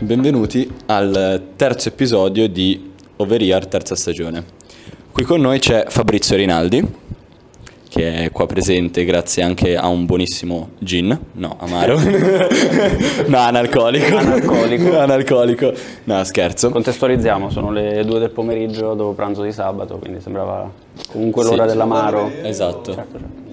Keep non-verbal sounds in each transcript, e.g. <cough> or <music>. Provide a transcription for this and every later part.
benvenuti al terzo episodio di Overear terza stagione. Qui con noi c'è Fabrizio Rinaldi, che è qua presente grazie anche a un buonissimo gin, no, amaro, <laughs> no, analcolico. Analcolico. <laughs> analcolico. No, scherzo. Contestualizziamo, sono le due del pomeriggio dopo pranzo di sabato, quindi sembrava comunque Sì. l'ora dell'amaro. Esatto. Certo, certo.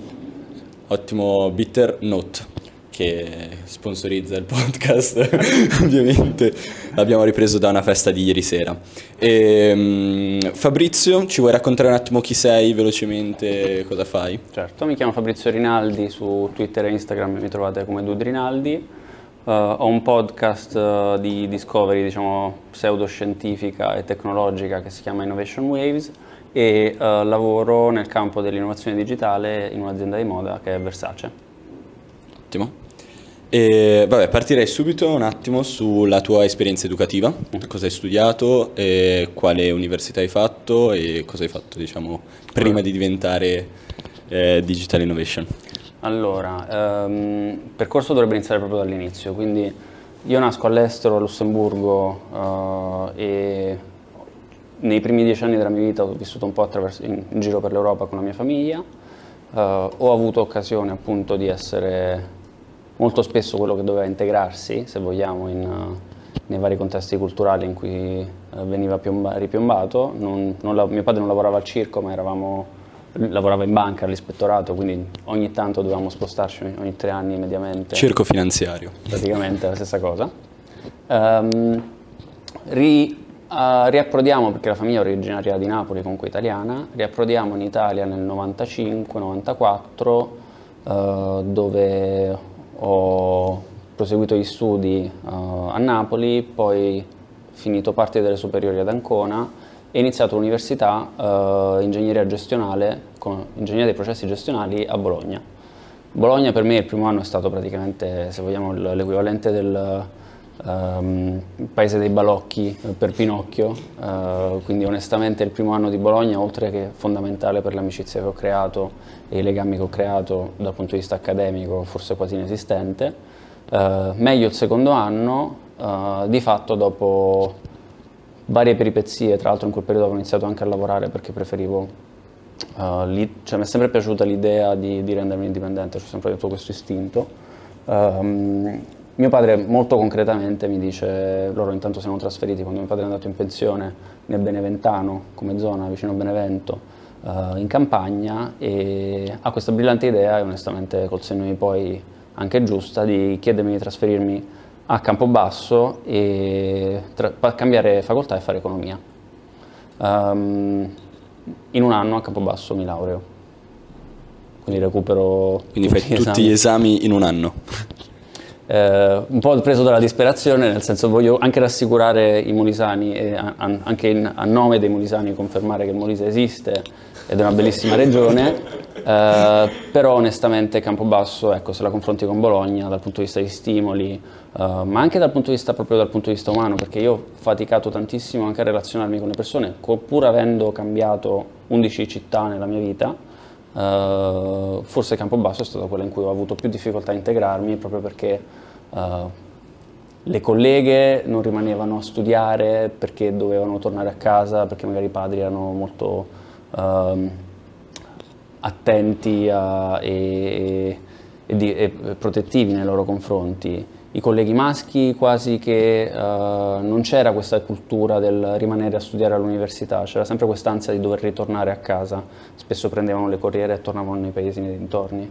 Ottimo Bitter Note che sponsorizza il podcast, <laughs> ovviamente l'abbiamo ripreso da una festa di ieri sera. E, Fabrizio, ci vuoi raccontare un attimo chi sei velocemente, cosa fai? Certo, mi chiamo Fabrizio Rinaldi, su Twitter e Instagram mi trovate come Dude Rinaldi. Eh, ho un podcast eh, di discovery, diciamo, pseudoscientifica e tecnologica che si chiama Innovation Waves e eh, lavoro nel campo dell'innovazione digitale in un'azienda di moda che è Versace. Ottimo. E, vabbè, partirei subito un attimo sulla tua esperienza educativa, cosa hai studiato, quale università hai fatto e cosa hai fatto, diciamo, prima di diventare eh, Digital Innovation. Allora, ehm, il percorso dovrebbe iniziare proprio dall'inizio, quindi io nasco all'estero, a Lussemburgo, eh, e nei primi dieci anni della mia vita ho vissuto un po' attraverso- in, in giro per l'Europa con la mia famiglia, Eh, ho avuto occasione appunto di essere molto spesso quello che doveva integrarsi, se vogliamo, in, eh, nei vari contesti culturali in cui eh, veniva piomba- ripiombato. Non- non mio padre non lavorava al circo, ma eravamo, lavorava in banca, all'ispettorato, quindi ogni tanto dovevamo spostarci, ogni, tre anni mediamente Circo finanziario. praticamente la stessa cosa. Ehm, ri- eh, riapprodiamo, perché la famiglia è originaria di Napoli, comunque italiana, riapprodiamo in Italia nel 95-94, eh, dove ho proseguito gli studi eh, a Napoli, poi finito parte delle superiori ad Ancona e iniziato l'università eh, ingegneria gestionale, con ingegneria dei processi gestionali a Bologna. Bologna per me il primo anno è stato praticamente, se vogliamo, l'equivalente del ehm, paese dei balocchi eh, per Pinocchio, eh, quindi onestamente il primo anno di Bologna, oltre che fondamentale per l'amicizia che ho creato e i legami che ho creato dal punto di vista accademico, forse quasi inesistente, eh, meglio il secondo anno, eh, di fatto dopo varie peripezie, tra l'altro in quel periodo avevo iniziato anche a lavorare perché preferivo Uh, lì- cioè, mi è sempre piaciuta l'idea di, di rendermi indipendente, ho sempre avuto questo istinto. Ehm, mio padre molto concretamente mi dice, loro intanto siamo trasferiti, quando mio padre è andato in pensione nel Beneventano, come zona, vicino a Benevento, eh, in campagna, e ha questa brillante idea, e onestamente col senno di poi anche giusta, di chiedermi di trasferirmi a Campobasso e tra- cambiare facoltà e fare economia. Ehm, in un anno a Campobasso mi laureo, quindi recupero Quindi fai tutti gli tutti gli esami in un anno. Eh, un po' preso dalla disperazione, nel senso voglio anche rassicurare i molisani e a- a- anche in- a nome dei molisani confermare che il Molise esiste ed è una bellissima regione, eh, però onestamente Campobasso, ecco, se la confronti con Bologna dal punto di vista di stimoli, eh, ma anche dal punto di vista proprio dal punto di vista umano, perché io ho faticato tantissimo anche a relazionarmi con le persone, pur avendo cambiato 11 città nella mia vita, eh, forse Campobasso è stata quella in cui ho avuto più difficoltà a integrarmi proprio perché eh, le colleghe non rimanevano a studiare perché dovevano tornare a casa, perché magari i padri erano molto ehm, attenti a- e, e di- e protettivi nei loro confronti. I colleghi maschi quasi che eh, non c'era questa cultura del rimanere a studiare all'università, c'era sempre quest'ansia di dover ritornare a casa, spesso prendevano le corriere e tornavano nei paesi nei dintorni.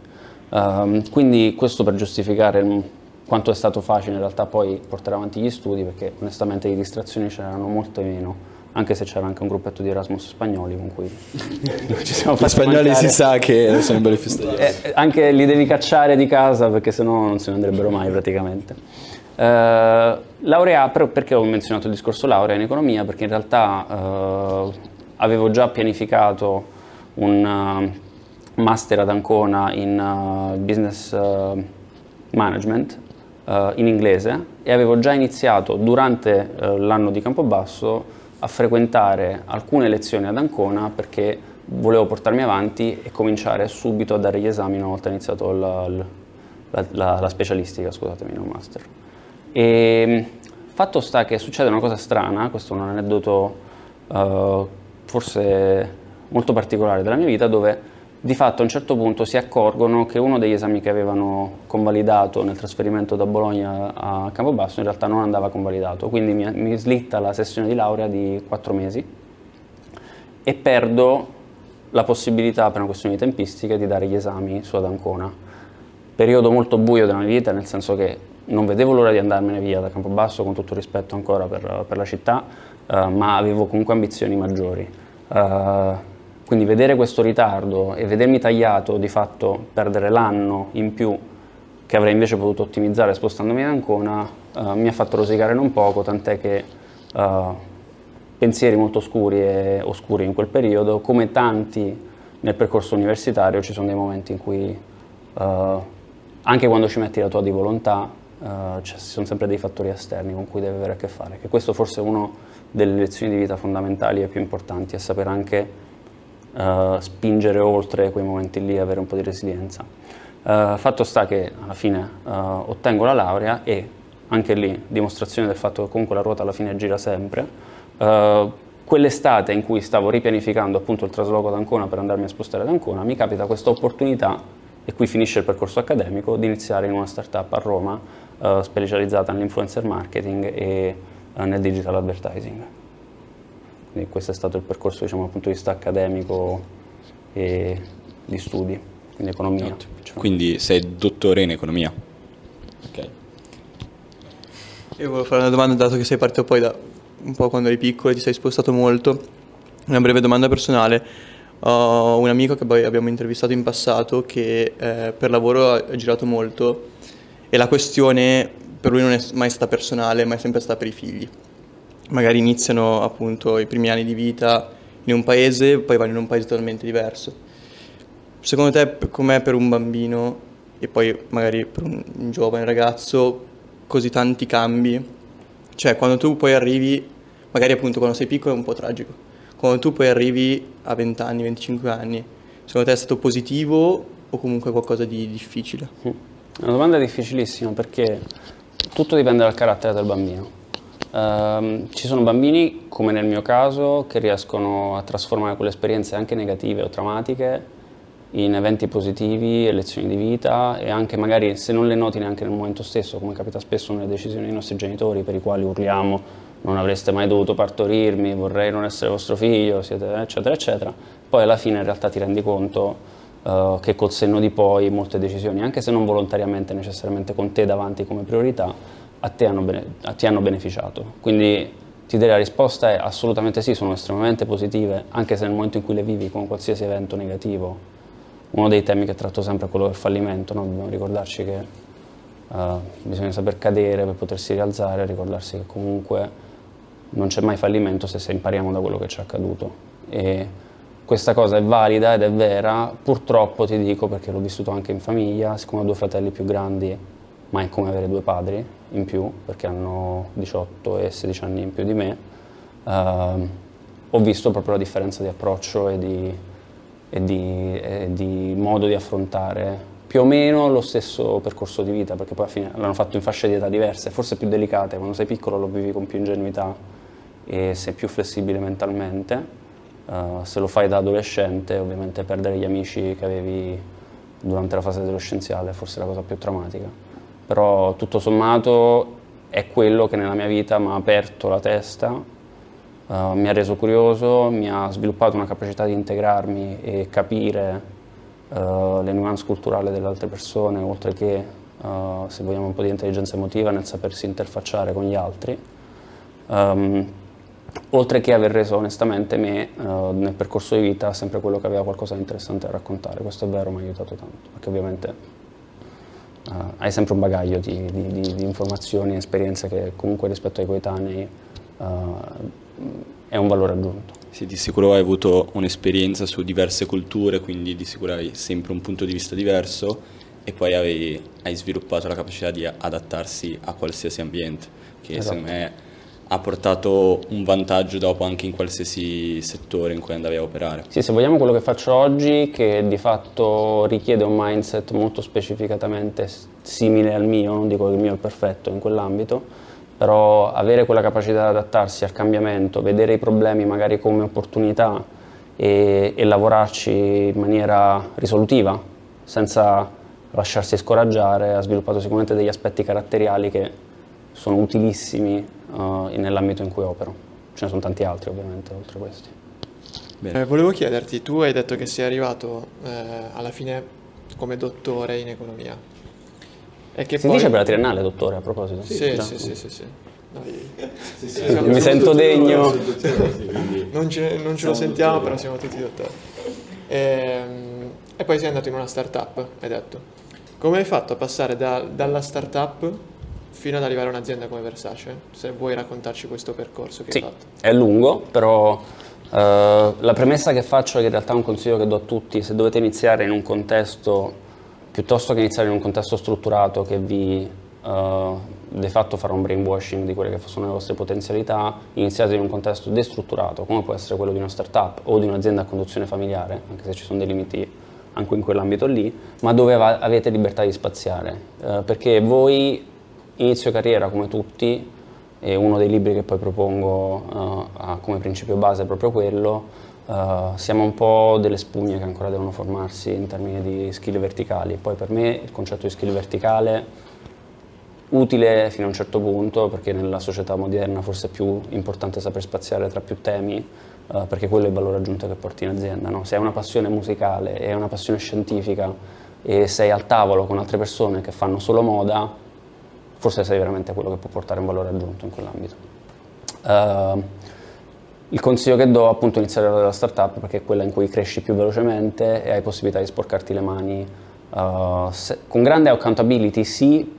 Ehm, quindi questo per giustificare quanto è stato facile in realtà poi portare avanti gli studi, perché onestamente di distrazioni c'erano molte meno, anche se c'era anche un gruppetto di Erasmus spagnoli con cui <laughs> ci siamo Gli fatti spagnoli mancare. si sa che sono belli festaiosi. Eh, eh, anche li devi cacciare di casa perché sennò non se ne andrebbero mai praticamente. Eh, laurea, però perché ho menzionato il discorso laurea in economia? Perché in realtà eh, avevo già pianificato un eh, master ad Ancona in eh, business eh, management in inglese e avevo già iniziato durante l'anno di Campobasso a frequentare alcune lezioni ad Ancona perché volevo portarmi avanti e cominciare subito a dare gli esami una volta iniziato la, la- la- la specialistica, scusatemi, non master. E Fatto sta che succede una cosa strana, questo è un aneddoto uh, forse molto particolare della mia vita, dove di fatto a un certo punto si accorgono che uno degli esami che avevano convalidato nel trasferimento da Bologna a Campobasso in realtà non andava convalidato, quindi mi, mi slitta la sessione di laurea di quattro mesi e perdo la possibilità per una questione di tempistiche di dare gli esami su ad Ancona. Periodo molto buio della mia vita, nel senso che non vedevo l'ora di andarmene via da Campobasso, con tutto rispetto ancora per, per la città, uh, ma avevo comunque ambizioni maggiori. Uh, quindi vedere questo ritardo e vedermi tagliato di fatto perdere l'anno in più che avrei invece potuto ottimizzare spostandomi ad Ancona uh, mi ha fatto rosicare non poco, tant'è che uh, pensieri molto oscuri e oscuri in quel periodo, come tanti nel percorso universitario ci sono dei momenti in cui uh, anche quando ci metti la tua di volontà ci sono sempre dei fattori esterni con cui devi avere a che fare, che questo forse è una delle lezioni di vita fondamentali e più importanti, è sapere anche uh, spingere oltre quei momenti lì e avere un po' di resilienza. Uh, fatto sta che alla fine uh, ottengo la laurea e anche lì dimostrazione del fatto che comunque la ruota alla fine gira sempre. quell'estate in cui stavo ripianificando appunto il trasloco ad Ancona per andarmi a spostare ad Ancona, mi capita questa opportunità, e qui finisce il percorso accademico, di iniziare in una startup a Roma specializzata nell'influencer marketing e nel digital advertising. Quindi questo è stato il percorso diciamo, dal punto di vista accademico e di studi, quindi economia. Diciamo. Quindi sei dottore in economia? Ok. Io volevo fare una domanda, dato che sei partito poi da un po' quando eri piccolo e ti sei spostato molto. Una breve domanda personale. Ho un amico che poi abbiamo intervistato in passato che eh, per lavoro ha girato molto e la questione per lui non è mai stata personale, ma è sempre stata per i figli magari iniziano appunto i primi anni di vita in un paese, poi vanno in un paese totalmente diverso. Secondo te com'è per un bambino e poi magari per un, un giovane ragazzo così tanti cambi? Cioè quando tu poi arrivi, magari appunto quando sei piccolo è un po' tragico, quando tu poi arrivi a 20 anni, 25 anni, secondo te è stato positivo o comunque qualcosa di difficile? È una domanda difficilissima perché tutto dipende dal carattere del bambino. Um, ci sono bambini, come nel mio caso, che riescono a trasformare quelle esperienze anche negative o traumatiche in eventi positivi e lezioni di vita e anche magari se non le noti neanche nel momento stesso, come capita spesso nelle decisioni dei nostri genitori per i quali urliamo non avreste mai dovuto partorirmi, vorrei non essere vostro figlio, siete, eccetera, eccetera, poi alla fine in realtà ti rendi conto uh, che col senno di poi molte decisioni, anche se non volontariamente necessariamente con te davanti come priorità, a te hanno, a ti hanno beneficiato. Quindi ti direi la risposta è assolutamente sì, sono estremamente positive, anche se nel momento in cui le vivi con qualsiasi evento negativo, uno dei temi che tratto sempre è quello del fallimento, no? dobbiamo ricordarci che uh, bisogna saper cadere per potersi rialzare, ricordarsi che comunque non c'è mai fallimento se, se impariamo da quello che ci è accaduto. E questa cosa è valida ed è vera, purtroppo ti dico perché l'ho vissuto anche in famiglia, siccome ho due fratelli più grandi ma è come avere due padri in più, perché hanno 18 e 16 anni in più di me, uh, ho visto proprio la differenza di approccio e di, e, di, e di, modo di affrontare più o meno lo stesso percorso di vita, perché poi alla fine l'hanno fatto in fasce di età diverse, forse più delicate, quando sei piccolo lo vivi con più ingenuità e sei più flessibile mentalmente, uh, se lo fai da adolescente ovviamente perdere gli amici che avevi durante la fase adolescenziale è forse la cosa più traumatica però tutto sommato è quello che nella mia vita mi ha aperto la testa, uh, mi ha reso curioso, mi ha sviluppato una capacità di integrarmi e capire uh, le nuance culturali delle altre persone, oltre che, uh, se vogliamo, un po' di intelligenza emotiva nel sapersi interfacciare con gli altri. Um, oltre che aver reso onestamente me nel percorso di vita sempre quello che aveva qualcosa di interessante da raccontare, questo è vero, mi ha aiutato tanto, perché ovviamente uh, hai sempre un bagaglio di, di, di, di, informazioni e esperienze che comunque rispetto ai coetanei uh, è un valore aggiunto. Sì, di sicuro hai avuto un'esperienza su diverse culture, quindi di sicuro hai sempre un punto di vista diverso e poi avevi, hai sviluppato la capacità di adattarsi a qualsiasi ambiente, che esatto. secondo me ha portato un vantaggio dopo anche in qualsiasi settore in cui andavi a operare. Sì, se vogliamo quello che faccio oggi, che di fatto richiede un mindset molto specificatamente simile al mio, non dico che il mio è perfetto in quell'ambito, però avere quella capacità di adattarsi al cambiamento, vedere i problemi magari come opportunità e, e lavorarci in maniera risolutiva, senza lasciarsi scoraggiare, ha sviluppato sicuramente degli aspetti caratteriali che sono utilissimi uh, nell'ambito in cui opero. Ce ne sono tanti altri ovviamente oltre a questi. Eh, volevo chiederti, tu hai detto che sei arrivato eh, alla fine come dottore in economia. E che si poi... dice per la triennale, dottore, a proposito? Sì, sì, sì, sì, sì, sì. Noi... sì, sì Mi sento degno. non ce, non ce lo sentiamo, però siamo tutti dottori. E, ehm, e, poi sei andato in una startup, hai detto. Come hai fatto a passare da, dalla startup fino ad arrivare a un'azienda come Versace? Se vuoi raccontarci questo percorso che sì, hai fatto. È lungo, però Uh, la premessa che faccio è che in realtà è un consiglio che do a tutti, se dovete iniziare in un contesto, piuttosto che iniziare in un contesto strutturato che vi uh, de fatto farà un brainwashing di quelle che sono le vostre potenzialità, iniziate in un contesto destrutturato, come può essere quello di una startup o di un'azienda a conduzione familiare, anche se ci sono dei limiti anche in quell'ambito lì, ma dove avete libertà di spaziare, uh, perché voi inizio carriera come tutti e uno dei libri che poi propongo uh, come principio base è proprio quello. Uh, siamo un po' delle spugne che ancora devono formarsi in termini di skill verticali. Poi per me il concetto di skill verticale utile fino a un certo punto, perché nella società moderna forse è più importante saper spaziare tra più temi, uh, perché quello è il valore aggiunto che porti in azienda. No? Se hai una passione musicale e una passione scientifica e sei al tavolo con altre persone che fanno solo moda, forse sei veramente quello che può portare un valore aggiunto in quell'ambito. Uh, il consiglio che do è appunto iniziare dalla startup perché è quella in cui cresci più velocemente e hai possibilità di sporcarti le mani uh, se, con grande accountability sì,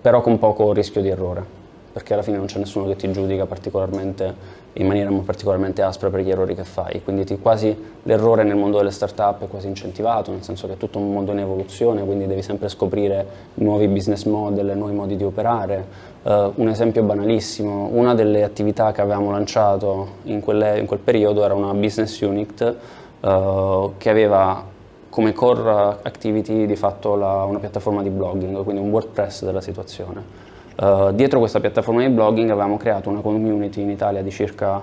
però con poco rischio di errore, perché alla fine non c'è nessuno che ti giudica particolarmente in maniera particolarmente aspra per gli errori che fai, quindi quasi l'errore nel mondo delle start-up è quasi incentivato, nel senso che è tutto un mondo in evoluzione, quindi devi sempre scoprire nuovi business model, nuovi modi di operare. Uh, un esempio banalissimo, una delle attività che avevamo lanciato in, quelle, in quel periodo era una business unit uh, che aveva come core activity di fatto la, una piattaforma di blogging, quindi un WordPress della situazione. Uh, dietro questa piattaforma di blogging avevamo creato una community in Italia di circa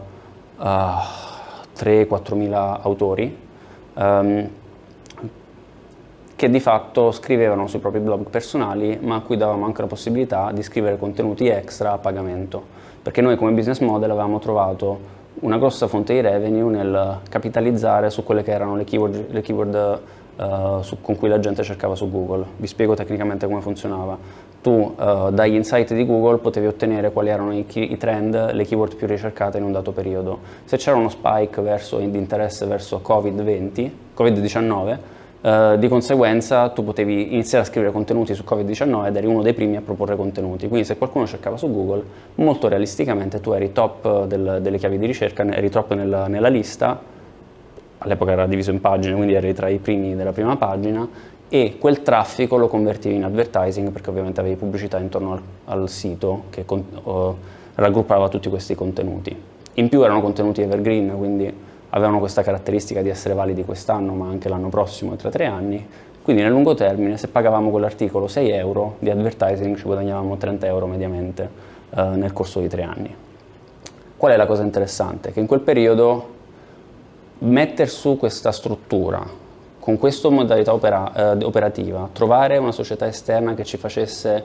uh, 3-4 mila autori um, che di fatto scrivevano sui propri blog personali ma a cui davamo anche la possibilità di scrivere contenuti extra a pagamento perché noi come business model avevamo trovato una grossa fonte di revenue nel capitalizzare su quelle che erano le keyword, le keyword uh, su, con cui la gente cercava su Google. Vi spiego tecnicamente come funzionava tu uh, dagli insight di Google potevi ottenere quali erano i, i, trend, le keyword più ricercate in un dato periodo. Se c'era uno spike verso, di interesse verso Covid-20, Covid-19, uh, di conseguenza tu potevi iniziare a scrivere contenuti su Covid-19 ed eri uno dei primi a proporre contenuti. Quindi se qualcuno cercava su Google, molto realisticamente tu eri top del, delle chiavi di ricerca, eri top nella, nella lista, all'epoca era diviso in pagine, quindi eri tra i primi della prima pagina e quel traffico lo convertivi in advertising perché ovviamente avevi pubblicità intorno al, al sito che con, uh, raggruppava tutti questi contenuti. In più erano contenuti evergreen, quindi avevano questa caratteristica di essere validi quest'anno ma anche l'anno prossimo tra tre anni, quindi nel lungo termine se pagavamo quell'articolo 6 euro di advertising ci guadagnavamo 30 euro mediamente uh, nel corso di tre anni. Qual è la cosa interessante? Che in quel periodo mettere su questa struttura con questa modalità opera, eh, operativa, trovare una società esterna che ci facesse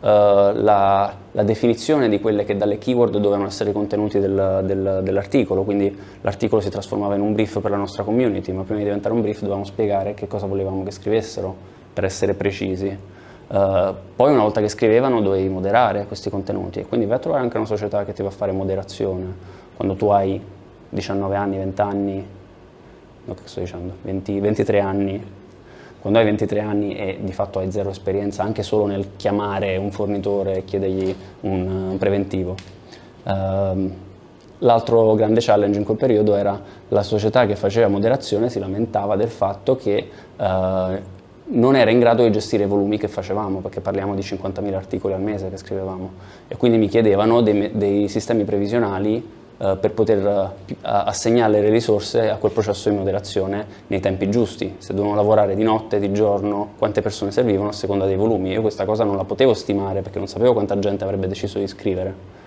eh, la, la, definizione di quelle che dalle keyword dovevano essere i contenuti del, del, dell'articolo, quindi l'articolo si trasformava in un brief per la nostra community, ma prima di diventare un brief dovevamo spiegare che cosa volevamo che scrivessero per essere precisi. Uh, poi una volta che scrivevano dovevi moderare questi contenuti e quindi vai a trovare anche una società che ti va a fare moderazione. Quando tu hai 19 anni, 20 anni, no, che sto dicendo, 20, 23 anni, quando hai 23 anni e di fatto hai zero esperienza anche solo nel chiamare un fornitore e chiedergli un, un preventivo. Uh, L'altro grande challenge in quel periodo era la società che faceva moderazione si lamentava del fatto che uh, non era in grado di gestire i volumi che facevamo, perché parliamo di 50.000 articoli al mese che scrivevamo, e quindi mi chiedevano dei, dei sistemi previsionali eh, per poter eh, assegnare le risorse a quel processo di moderazione nei tempi giusti. Se dovevano lavorare di notte, di giorno, quante persone servivano a seconda dei volumi. Io questa cosa non la potevo stimare perché non sapevo quanta gente avrebbe deciso di iscrivere.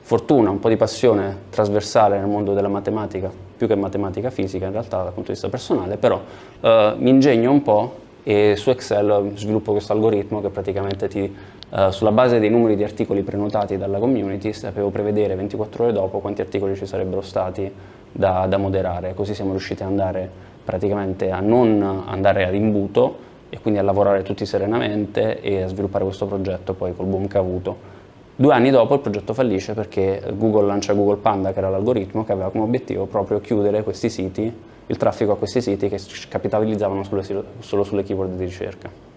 Fortuna, un po' di passione trasversale nel mondo della matematica, più che matematica fisica in realtà dal punto di vista personale, però eh, mi ingegno un po' e su Excel sviluppo questo algoritmo che praticamente ti, uh, sulla base dei numeri di articoli prenotati dalla community sapevo prevedere 24 ore dopo quanti articoli ci sarebbero stati da, da moderare, così siamo riusciti ad andare praticamente a non andare ad imbuto e quindi a lavorare tutti serenamente e a sviluppare questo progetto poi col ha avuto. Due anni dopo il progetto fallisce perché Google lancia Google Panda, che era l'algoritmo che aveva come obiettivo proprio chiudere questi siti il traffico a questi siti che capitalizzavano sulle, solo sulle keyword di ricerca.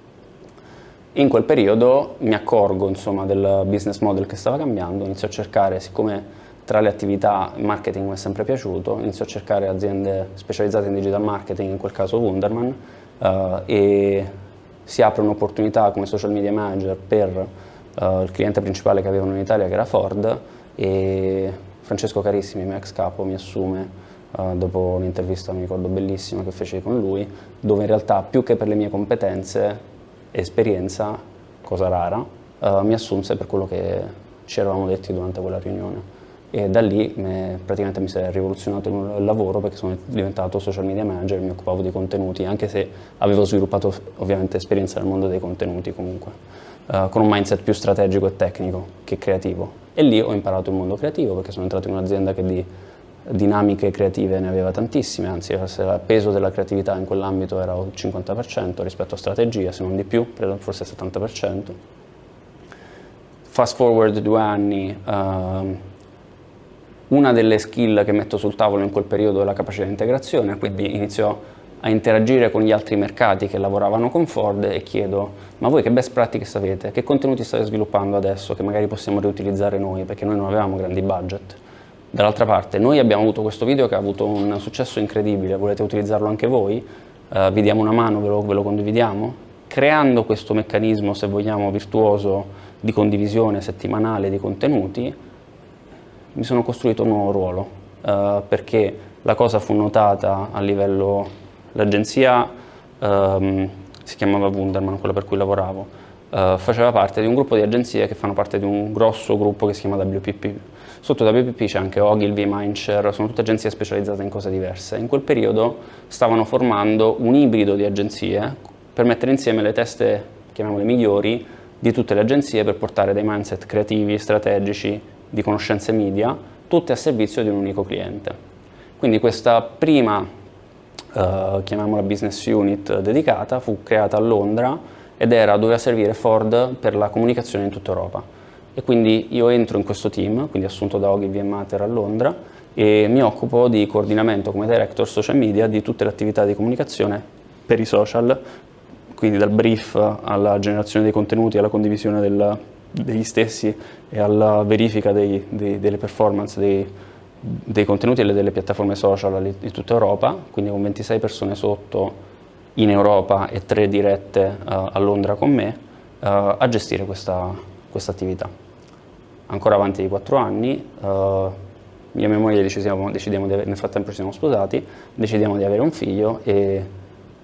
In quel periodo mi accorgo insomma, del business model che stava cambiando, inizio a cercare, siccome tra le attività marketing mi è sempre piaciuto, inizio a cercare aziende specializzate in digital marketing, in quel caso Wunderman, uh, e si apre un'opportunità come social media manager per uh, il cliente principale che avevano in Italia che era Ford e Francesco Carissimi, mio ex capo, mi assume uh, dopo un'intervista, mi ricordo bellissima, che feci con lui, dove in realtà più che per le mie competenze esperienza, cosa rara, uh, mi assunse per quello che ci eravamo detti durante quella riunione. E da lì me, praticamente mi si è rivoluzionato il lavoro perché sono diventato social media manager, mi occupavo di contenuti, anche se avevo sviluppato ovviamente esperienza nel mondo dei contenuti comunque, uh, con un mindset più strategico e tecnico che creativo. E lì ho imparato il mondo creativo perché sono entrato in un'azienda che di dinamiche creative ne aveva tantissime, anzi il peso della creatività in quell'ambito era il 50% rispetto a strategia, se non di più, forse il 70%. Fast forward due anni, uh, una delle skill che metto sul tavolo in quel periodo è la capacità di integrazione, quindi inizio a interagire con gli altri mercati che lavoravano con Ford e chiedo ma voi che best practices avete? Che contenuti state sviluppando adesso che magari possiamo riutilizzare noi perché noi non avevamo grandi budget? Dall'altra parte, noi abbiamo avuto questo video che ha avuto un successo incredibile, volete utilizzarlo anche voi? Uh, vi diamo una mano, ve lo, ve lo, condividiamo? Creando questo meccanismo, se vogliamo, virtuoso di condivisione settimanale di contenuti, mi sono costruito un nuovo ruolo, uh, perché la cosa fu notata a livello... l'agenzia um, si chiamava Wunderman, quella per cui lavoravo, uh, faceva parte di un gruppo di agenzie che fanno parte di un grosso gruppo che si chiama WPP, Sotto WPP c'è anche Ogilvy, Mindshare, sono tutte agenzie specializzate in cose diverse. In quel periodo stavano formando un ibrido di agenzie per mettere insieme le teste, chiamiamole migliori, di tutte le agenzie per portare dei mindset creativi, strategici, di conoscenze media, tutte a servizio di un unico cliente. Quindi questa prima, eh, chiamiamola business unit dedicata, fu creata a Londra ed era, doveva servire Ford per la comunicazione in tutta Europa e quindi io entro in questo team, quindi assunto da Ogilvy Mater a Londra e mi occupo di coordinamento come director social media di tutte le attività di comunicazione per i social, quindi dal brief alla generazione dei contenuti, alla condivisione del, degli stessi e alla verifica dei, dei, delle performance dei, dei contenuti e delle piattaforme social di tutta Europa, quindi con 26 persone sotto in Europa e 3 dirette uh, a Londra con me, uh, a gestire questa, questa attività ancora avanti di quattro anni, uh, io e mia moglie decidiamo, decidiamo di avere, nel frattempo ci siamo sposati, decidiamo di avere un figlio e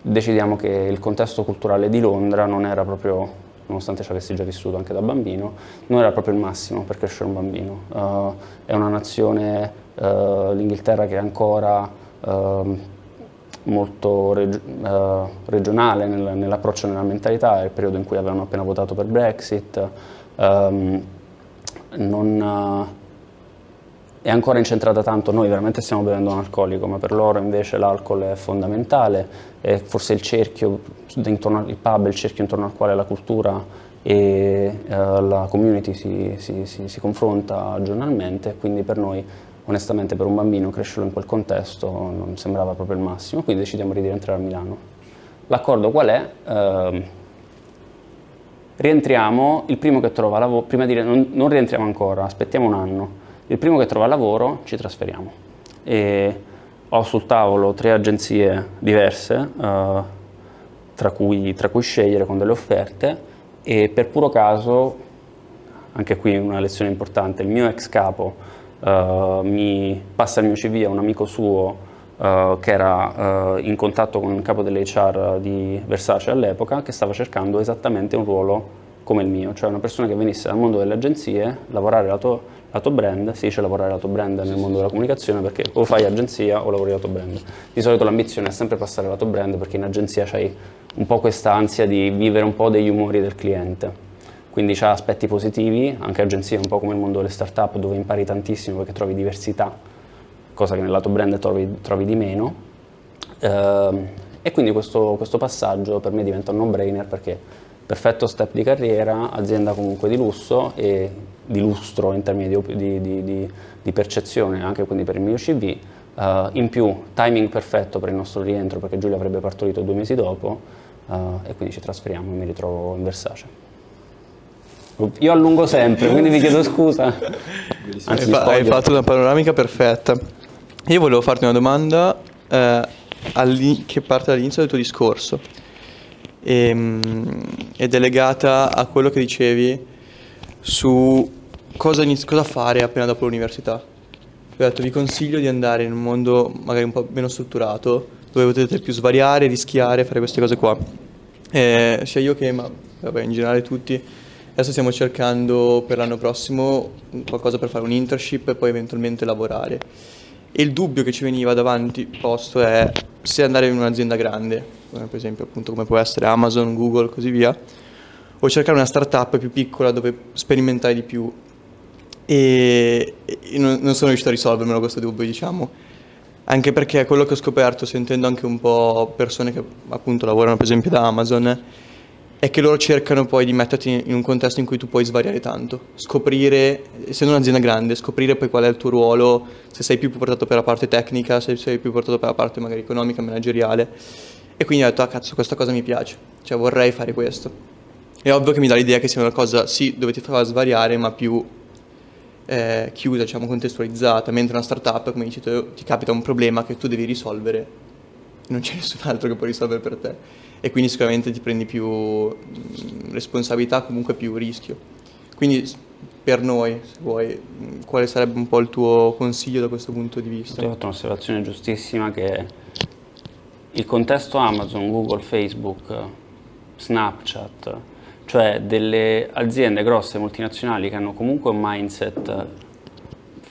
decidiamo che il contesto culturale di Londra non era proprio, nonostante ci avessi già vissuto anche da bambino, non era proprio il massimo per crescere un bambino. Uh, è una nazione, uh, l'Inghilterra, che è ancora uh, molto reg regionale nel, nell'approccio e nella mentalità, è il periodo in cui avevano appena votato per Brexit. Um, non eh, è ancora incentrata tanto, noi veramente stiamo bevendo un alcolico, ma per loro invece l'alcol è fondamentale, è forse il cerchio, intorno al pub, il cerchio intorno al quale la cultura e uh, la community si, si, si, si, confronta giornalmente, quindi per noi onestamente per un bambino crescerlo in quel contesto non sembrava proprio il massimo, quindi decidiamo di rientrare a Milano. L'accordo qual è? Uh, rientriamo, il primo che trova lavoro, prima di non, non rientriamo ancora, aspettiamo un anno, il primo che trova lavoro ci trasferiamo. E ho sul tavolo tre agenzie diverse, uh, tra, cui, tra cui scegliere con delle offerte e per puro caso, anche qui una lezione importante, il mio ex capo uh, mi passa il mio CV a un amico suo uh, che era uh, in contatto con il capo dell'HR di Versace all'epoca, che stava cercando esattamente un ruolo come il mio, cioè una persona che venisse dal mondo delle agenzie, lavorare lato, lato brand, si dice lavorare lato brand nel mondo della comunicazione perché o fai agenzia o lavori lato brand. Di solito l'ambizione è sempre passare lato brand perché in agenzia c'hai un po' questa ansia di vivere un po' degli umori del cliente. Quindi c'ha aspetti positivi, anche agenzia è un po' come il mondo delle start-up dove impari tantissimo perché trovi diversità, cosa che nel lato brand trovi, trovi di meno. Uh, e quindi questo, questo passaggio per me diventa un no-brainer perché perfetto step di carriera, azienda comunque di lusso e di lustro in termini di, di, di, di percezione anche quindi per il mio CV, uh, in più timing perfetto per il nostro rientro perché Giulia avrebbe partorito due mesi dopo uh, e quindi ci trasferiamo e mi ritrovo in Versace. Io allungo sempre, quindi vi chiedo scusa. Anzi, hai, hai fatto una panoramica perfetta. Io volevo farti una domanda eh, che parte dall'inizio del tuo discorso ehm, ed è legata a quello che dicevi su cosa, inizi- cosa fare appena dopo l'università. Ho detto, vi consiglio di andare in un mondo magari un po' meno strutturato, dove potete più svariare, rischiare, fare queste cose qua. Eh, sia io che, ma vabbè, in generale tutti, adesso stiamo cercando per l'anno prossimo qualcosa per fare un internship e poi eventualmente lavorare. E il dubbio che ci veniva davanti posto è se andare in un'azienda grande, per esempio appunto come può essere Amazon, Google, così via, o cercare una startup più piccola dove sperimentare di più. E, e non, non, sono riuscito a risolvermelo questo dubbio, diciamo. Anche perché quello che ho scoperto, sentendo anche un po' persone che appunto lavorano per esempio da Amazon, è che loro cercano poi di metterti in un contesto in cui tu puoi svariare tanto, scoprire, essendo un'azienda grande, scoprire poi qual è il tuo ruolo, se sei più portato per la parte tecnica, se sei più portato per la parte magari economica, manageriale. E quindi ho detto, ah cazzo, questa cosa mi piace, cioè vorrei fare questo. È ovvio che mi dà l'idea che sia una cosa, sì, dove ti fa svariare, ma più eh, chiusa, diciamo, contestualizzata, mentre una startup, come dici ti capita un problema che tu devi risolvere, non c'è nessun altro che può risolvere per te e quindi sicuramente ti prendi più mm, responsabilità, comunque più rischio. Quindi per noi, se vuoi, mm, quale sarebbe un po' il tuo consiglio da questo punto di vista? Hai fatto un'osservazione giustissima che il contesto Amazon, Google, Facebook, Snapchat, cioè delle aziende grosse multinazionali che hanno comunque un mindset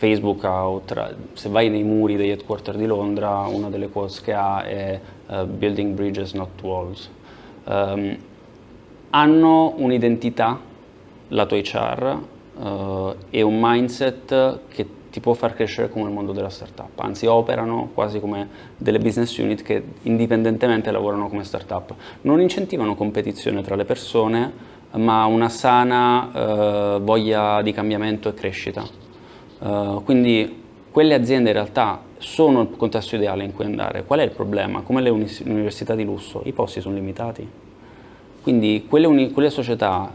Facebook ha, se vai nei muri degli headquarter di Londra, una delle quotes che ha è Building Bridges, not Walls. Um, hanno un'identità, lato HR, uh, e un mindset che ti può far crescere come il mondo della startup, anzi operano quasi come delle business unit che indipendentemente lavorano come startup. Non incentivano competizione tra le persone, ma una sana uh, voglia di cambiamento e crescita. Uh, quindi quelle aziende in realtà sono il contesto ideale in cui andare. Qual è il problema? Come le università di lusso, i posti sono limitati. Quindi quelle, quelle società,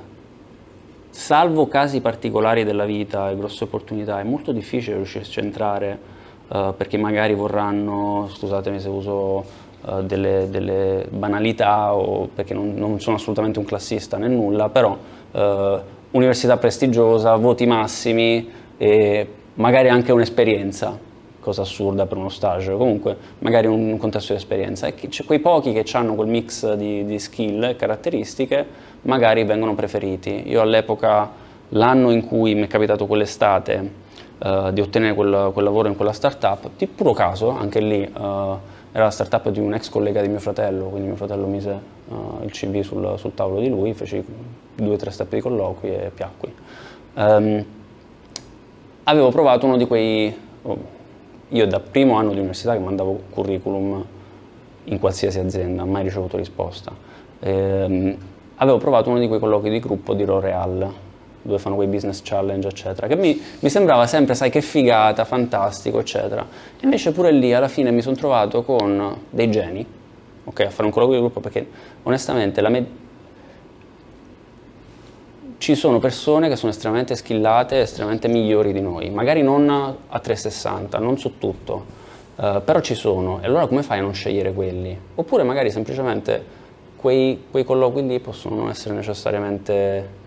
salvo casi particolari della vita e grosse opportunità, è molto difficile riuscirci a entrare uh, perché magari vorranno, scusatemi se uso uh, delle, delle, banalità o perché non, non, sono assolutamente un classista né nulla, però università prestigiosa, voti massimi, e magari anche un'esperienza, cosa assurda per uno stage, comunque magari un contesto di esperienza. E c'è quei pochi che hanno quel mix di, di skill e caratteristiche, magari vengono preferiti. Io all'epoca, l'anno in cui mi è capitato quell'estate uh, di ottenere quel, quel, lavoro in quella startup, di puro caso, anche lì uh, era la startup di un ex collega di mio fratello, quindi mio fratello mise uh, il CV sul, sul, tavolo di lui, feci due o tre step di colloqui e piacqui. Um, avevo provato uno di quei... Oh, io da primo anno di università che mandavo curriculum in qualsiasi azienda, mai ricevuto risposta. Ehm, avevo provato uno di quei colloqui di gruppo di L'Oreal, dove fanno quei business challenge, eccetera, che mi, mi, sembrava sempre, sai, che figata, fantastico, eccetera. Invece pure lì alla fine mi sono trovato con dei geni, ok, a fare un colloquio di gruppo, perché onestamente la, me- ci sono persone che sono estremamente skillate, estremamente migliori di noi, magari non a 360, non su tutto, uh, però ci sono. E allora come fai a non scegliere quelli? Oppure magari semplicemente quei, quei colloqui lì possono non essere necessariamente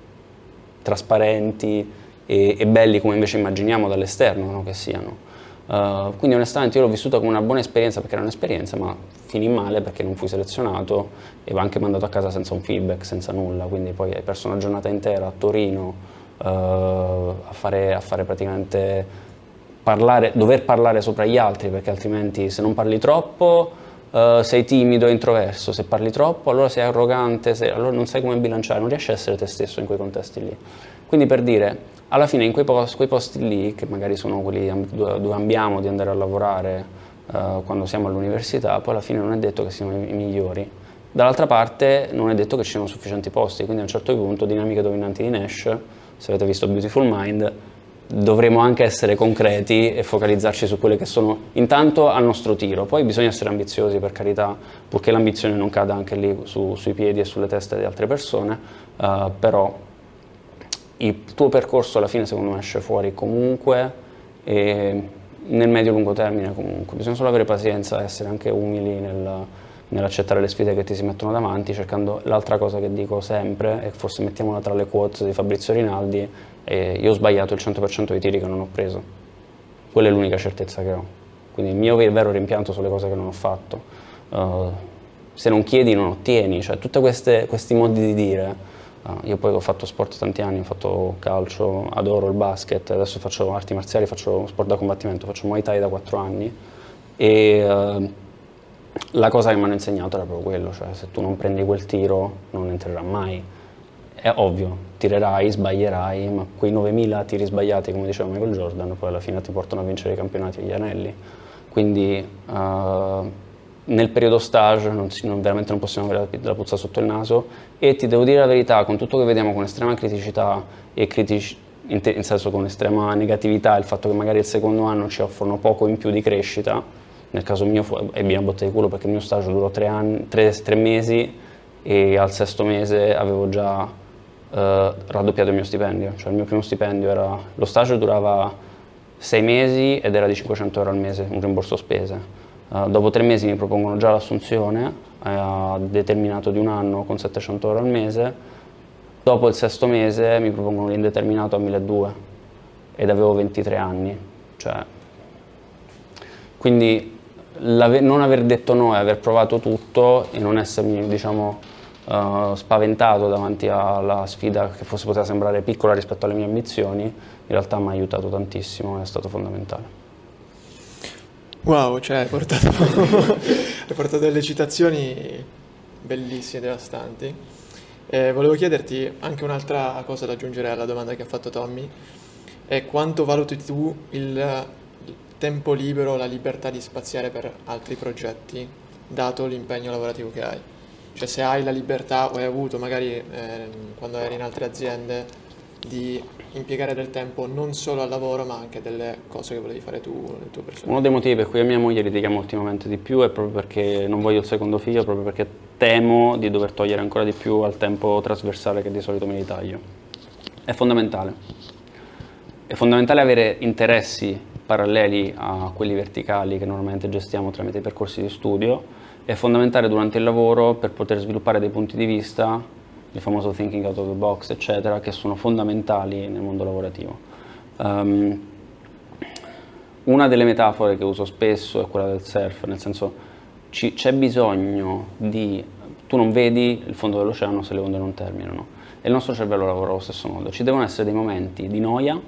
trasparenti e, e belli come invece immaginiamo dall'esterno no? che siano. Uh, quindi onestamente io l'ho vissuta come una buona esperienza perché era un'esperienza, ma finì male perché non fui selezionato e va anche mandato a casa senza un feedback, senza nulla, quindi poi hai perso una giornata intera a Torino uh, a, fare, a, fare, praticamente parlare, dover parlare sopra gli altri perché altrimenti se non parli troppo uh, sei timido e introverso, se parli troppo allora sei arrogante, sei, allora non sai come bilanciare, non riesci a essere te stesso in quei contesti lì. Quindi per dire, alla fine in quei, posti, quei posti lì, che magari sono quelli dove ambiamo di andare a lavorare uh, quando siamo all'università, poi alla fine non è detto che siano i migliori. Dall'altra parte non è detto che ci siano sufficienti posti, quindi a un certo punto, dinamiche dominanti di Nash, se avete visto Beautiful Mind, dovremo anche essere concreti e focalizzarci su quelle che sono intanto al nostro tiro, poi bisogna essere ambiziosi per carità, purché l'ambizione non cada anche lì su, sui piedi e sulle teste di altre persone, uh, però il tuo percorso alla fine secondo me esce fuori comunque e nel medio-lungo termine comunque. Bisogna solo avere pazienza, essere anche umili nel, nell'accettare le sfide che ti si mettono davanti, cercando l'altra cosa che dico sempre, e forse mettiamola tra le quote di Fabrizio Rinaldi, io ho sbagliato il 100% dei tiri che non ho preso. Quella è l'unica certezza che ho. Quindi il mio vero rimpianto sono le cose che non ho fatto. Uh, se non chiedi non ottieni, cioè tutti questi modi di dire io poi ho fatto sport tanti anni, ho fatto calcio, adoro il basket, adesso faccio arti marziali, faccio sport da combattimento, faccio Muay Thai da 4 anni e uh, la cosa che mi hanno insegnato era proprio quello, cioè se tu non prendi quel tiro non entrerà mai. È ovvio, tirerai, sbaglierai, ma quei 9000 tiri sbagliati, come diceva Michael Jordan, poi alla fine ti portano a vincere i campionati e gli anelli. Quindi uh, nel periodo stage non, non, veramente non possiamo avere la, puzza sotto il naso. E ti devo dire la verità, con tutto che vediamo con estrema criticità e critici, in, te, in, senso con estrema negatività, il fatto che magari il secondo anno ci offrono poco in più di crescita, nel caso mio fu, ebbi una botta di culo perché il mio stage durò tre, anni, tre, tre mesi e al sesto mese avevo già eh, raddoppiato il mio stipendio, cioè il mio primo stipendio era, lo stage durava sei mesi ed era di 500 euro al mese, un rimborso spese Uh, dopo tre mesi mi propongono già l'assunzione eh, a determinato di un anno con 700 euro al mese, dopo il sesto mese mi propongono l'indeterminato a 1200 ed avevo 23 anni. Cioè, quindi non aver detto no e aver provato tutto e non essermi diciamo, uh, spaventato davanti alla sfida che forse poteva sembrare piccola rispetto alle mie ambizioni, in realtà mi ha aiutato tantissimo è stato fondamentale. Wow, cioè hai portato, <laughs> hai portato delle citazioni bellissime, devastanti. Eh, volevo chiederti anche un'altra cosa da aggiungere alla domanda che ha fatto Tommy, è quanto valuti tu il tempo libero, la libertà di spaziare per altri progetti, dato l'impegno lavorativo che hai? Cioè se hai la libertà o hai avuto magari eh, quando eri in altre aziende di impiegare del tempo non solo al lavoro ma anche delle cose che volevi fare tu nel tuo personale. Uno dei motivi per cui a mia moglie litighiamo ultimamente di più è proprio perché non voglio il secondo figlio, proprio perché temo di dover togliere ancora di più al tempo trasversale che di solito mi ritaglio. È fondamentale. È fondamentale avere interessi paralleli a quelli verticali che normalmente gestiamo tramite i percorsi di studio. È fondamentale durante il lavoro per poter sviluppare dei punti di vista il famoso thinking out of the box, eccetera, che sono fondamentali nel mondo lavorativo. Um, una delle metafore che uso spesso è quella del surf, nel senso ci, c'è bisogno di... tu non vedi il fondo dell'oceano se le onde non terminano e il nostro cervello lavora allo stesso modo. Ci devono essere dei momenti di noia,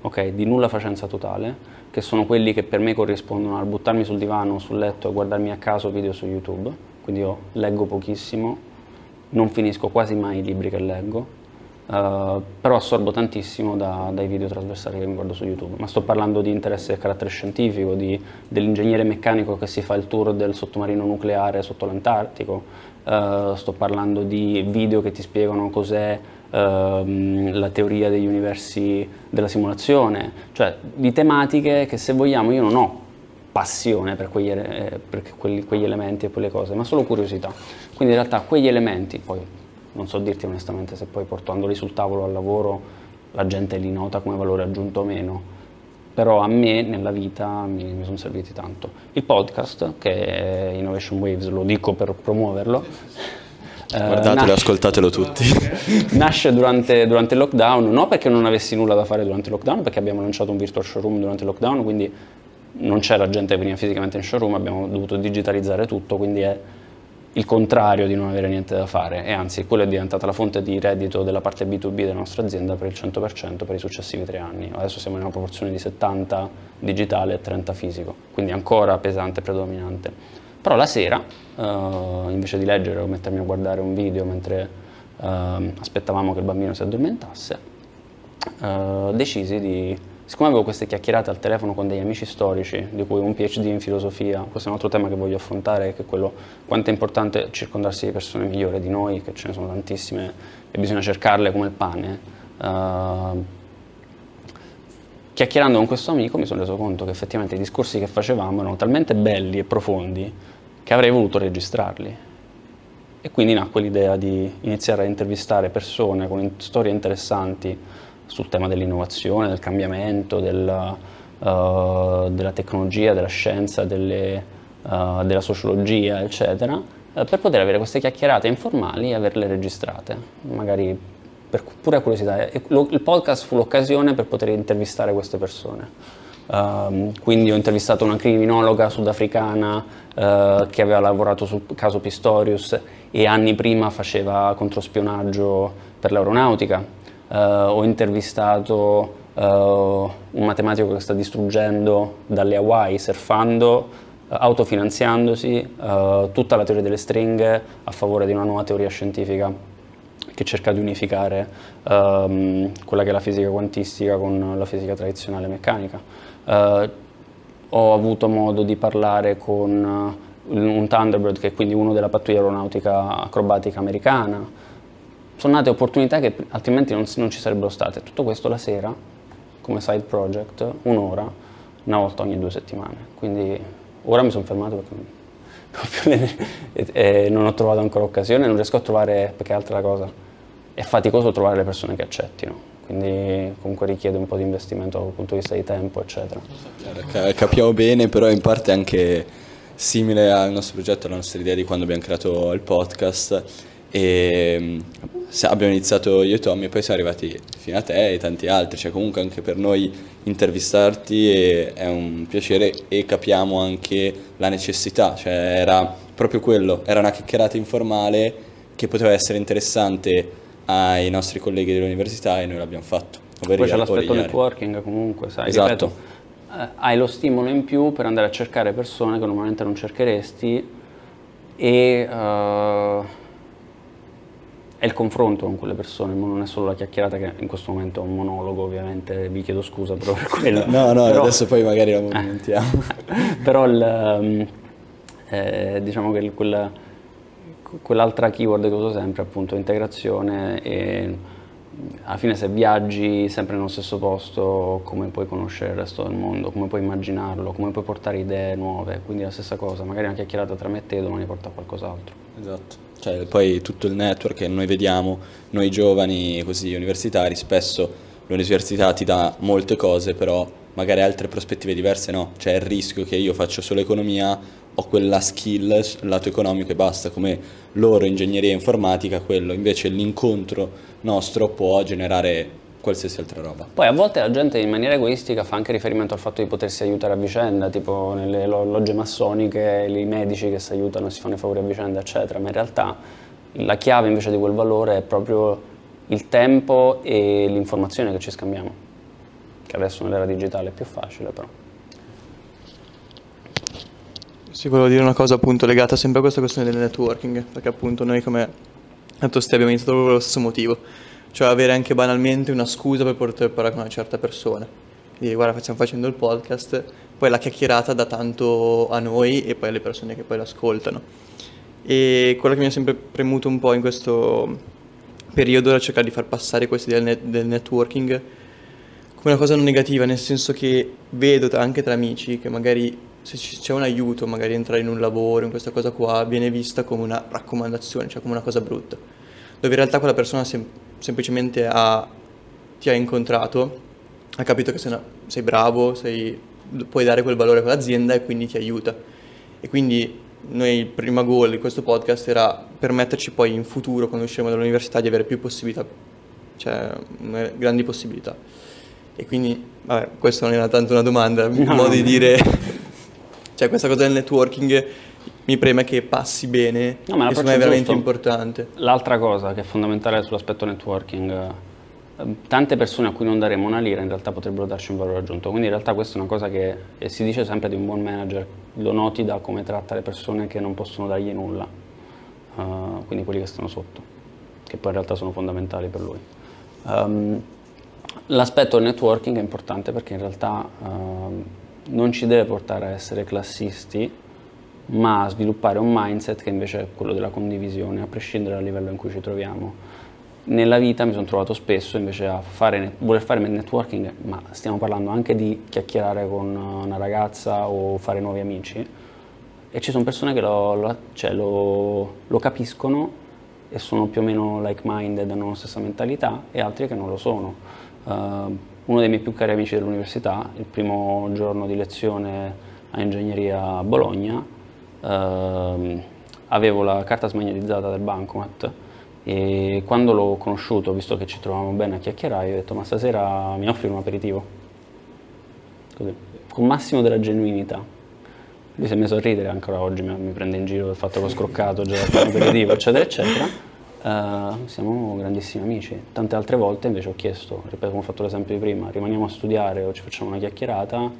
ok, di nulla facenza totale, che sono quelli che per me corrispondono al buttarmi sul divano sul letto e guardarmi a caso video su YouTube, quindi io leggo pochissimo, non finisco quasi mai i libri che leggo, uh, però assorbo tantissimo da, dai video trasversali che mi guardo su YouTube. Ma sto parlando di interesse di carattere scientifico, di, dell'ingegnere meccanico che si fa il tour del sottomarino nucleare sotto l'Antartico, uh, sto parlando di video che ti spiegano cos'è uh, la teoria degli universi della simulazione, cioè di tematiche che se vogliamo io non ho passione per quegli, eh, per quegli, quegli elementi e quelle cose, ma solo curiosità. Quindi in realtà quegli elementi, poi non so dirti onestamente se poi portandoli sul tavolo al lavoro la gente li nota come valore aggiunto o meno, però a me nella vita mi, mi sono serviti tanto. Il podcast, che è Innovation Waves, lo dico per promuoverlo, <laughs> Eh, Guardatelo, nasce- ascoltatelo tutti. <laughs> Nasce durante, durante il lockdown, non perché non avessi nulla da fare durante il lockdown, perché abbiamo lanciato un virtual showroom durante il lockdown, quindi non c'era gente che veniva fisicamente in showroom, abbiamo dovuto digitalizzare tutto, quindi è il contrario di non avere niente da fare e anzi quello è diventata la fonte di reddito della parte B2B della nostra azienda per il 100% per i successivi tre anni. Adesso siamo in una proporzione di 70 digitale e 30 fisico, quindi ancora pesante e predominante. Però la sera, eh, invece di leggere o mettermi a guardare un video mentre ehm, aspettavamo che il bambino si addormentasse, eh, decisi di, siccome avevo queste chiacchierate al telefono con degli amici storici, di cui un PhD in filosofia, questo è un altro tema che voglio affrontare, che è quello quanto è importante circondarsi di persone migliori di noi, che ce ne sono tantissime e bisogna cercarle come il pane. eh, chiacchierando con questo amico mi sono reso conto che effettivamente i discorsi che facevamo erano talmente belli e profondi che avrei voluto registrarli. E quindi nacque l'idea di iniziare a intervistare persone con storie interessanti sul tema dell'innovazione, del cambiamento, del, eh, della tecnologia, della scienza, delle, eh, della sociologia, eccetera, eh, per poter avere queste chiacchierate informali e averle registrate, magari per pura curiosità. Lo- il podcast fu l'occasione per poter intervistare queste persone. Ehm, quindi ho intervistato una criminologa sudafricana eh, che aveva lavorato sul caso Pistorius e anni prima faceva controspionaggio per l'aeronautica. Eh, ho intervistato eh, un matematico che sta distruggendo dalle Hawaii surfando, eh, autofinanziandosi eh, tutta la teoria delle stringhe a favore di una nuova teoria scientifica che cerca di unificare ehm, quella che è la fisica quantistica con la fisica tradizionale meccanica. Eh, ho avuto modo di parlare con eh, un Thunderbird, che è quindi uno della pattuglia aeronautica acrobatica americana. Sono nate opportunità che altrimenti non, non ci sarebbero state. Tutto questo la sera, come side project, un'ora, una volta ogni due settimane. Quindi ora mi sono fermato perché non <laughs> ho e- non ho trovato ancora occasione, non riesco a trovare, perché altra cosa, è faticoso trovare le persone che accettino, quindi comunque richiede un po' di investimento dal punto di vista di tempo, eccetera. Ca- Capiamo bene, però in parte anche simile al nostro progetto, alla nostra idea di quando abbiamo creato il podcast. E se- abbiamo iniziato io e Tommy e poi siamo arrivati fino a te e tanti altri. Cioè, comunque anche per noi intervistarti è, un piacere e capiamo anche la necessità. Cioè, era proprio quello, era una chiacchierata informale che poteva essere interessante ai nostri colleghi dell'università e noi l'abbiamo fatto. ovvero Poi c'è l'aspetto networking comunque, sai, Esatto. ripeto, eh, hai lo stimolo in più per andare a cercare persone che normalmente non cercheresti e eh, è il confronto con quelle persone, non è solo la chiacchierata che in questo momento è un monologo, ovviamente vi chiedo scusa però per quello. No, no, Però- adesso poi magari la movimentiamo. <laughs> però il, ehm, eh, diciamo che il- quella- quell'altra keyword che uso sempre è appunto integrazione e alla fine se viaggi sempre nello stesso posto come puoi conoscere il resto del mondo, come puoi immaginarlo, come puoi portare idee nuove, quindi la stessa cosa, magari una chiacchierata tra me e te domani porta a qualcos'altro. Esatto. Cioè, poi tutto il network che noi vediamo, noi giovani così universitari, spesso l'università ti dà molte cose, però magari altre prospettive diverse no. C'è il rischio che io faccio solo economia, ho quella skill lato economico e basta, come loro ingegneria informatica, quello invece l'incontro nostro può generare qualsiasi altra roba. Poi a volte la gente in maniera egoistica fa anche riferimento al fatto di potersi aiutare a vicenda, tipo nelle lo- logge massoniche, i medici che si aiutano, si fanno i favori a vicenda, eccetera, ma in realtà la chiave invece di quel valore è proprio il tempo e l'informazione che ci scambiamo, che adesso nell'era digitale è più facile però. Sì, volevo dire una cosa appunto legata sempre a questa questione del networking, perché appunto noi come detto Ste abbiamo iniziato proprio per lo stesso motivo, cioè avere anche banalmente una scusa per poter parlare con una certa persona. Dire guarda stiamo facendo il podcast, poi la chiacchierata dà tanto a noi e poi alle persone che poi l'ascoltano. E quello che mi ha sempre premuto un po' in questo periodo era cercare di far passare questa idea del, net- del networking come una cosa non negativa, nel senso che vedo anche tra amici che magari se c'è un aiuto, magari entrare in un lavoro, in questa cosa qua, viene vista come una raccomandazione, cioè come una cosa brutta. Dove in realtà quella persona sem- semplicemente ha- ti ha incontrato, ha capito che sei, una- sei bravo, sei- puoi dare quel valore a quell'azienda e quindi ti aiuta. E quindi noi il primo goal di questo podcast era permetterci poi in futuro, quando usciremo dall'università, di avere più possibilità, cioè grandi possibilità. E quindi, vabbè, questa non era tanto una domanda, un modo di dire, cioè questa cosa del networking mi preme che passi bene, no, ma è veramente giusto. importante. L'altra cosa che è fondamentale sull'aspetto networking Ehm, tante persone a cui non daremo una lira in realtà potrebbero darci un valore aggiunto. Quindi in realtà questa è una cosa che si dice sempre di un buon manager, lo noti da come tratta le persone che non possono dargli nulla, uh, quindi quelli che stanno sotto, che poi in realtà sono fondamentali per lui. Um, l'aspetto del networking è importante perché in realtà uh, non ci deve portare a essere classisti, ma sviluppare un mindset che invece è quello della condivisione, a prescindere dal livello in cui ci troviamo nella vita mi sono trovato spesso invece a fare, voler fare networking, ma stiamo parlando anche di chiacchierare con una ragazza o fare nuovi amici e ci sono persone che lo, lo, cioè lo, lo capiscono e sono più o meno like-minded, hanno la stessa mentalità e altri che non lo sono. Uh, uno dei miei più cari amici dell'università, il primo giorno di lezione a ingegneria a Bologna, uh, avevo la carta smagnetizzata del bancomat e quando l'ho conosciuto, visto che ci trovavamo bene a chiacchierare, ho detto ma stasera mi offri un aperitivo? Così, con massimo della genuinità. Lui si è messo a ridere, ancora oggi mi, mi prende in giro del fatto che ho scroccato già un aperitivo, eccetera, eccetera. Uh, siamo grandissimi amici. Tante altre volte invece ho chiesto, ripeto come ho fatto l'esempio di prima, rimaniamo a studiare o ci facciamo una chiacchierata,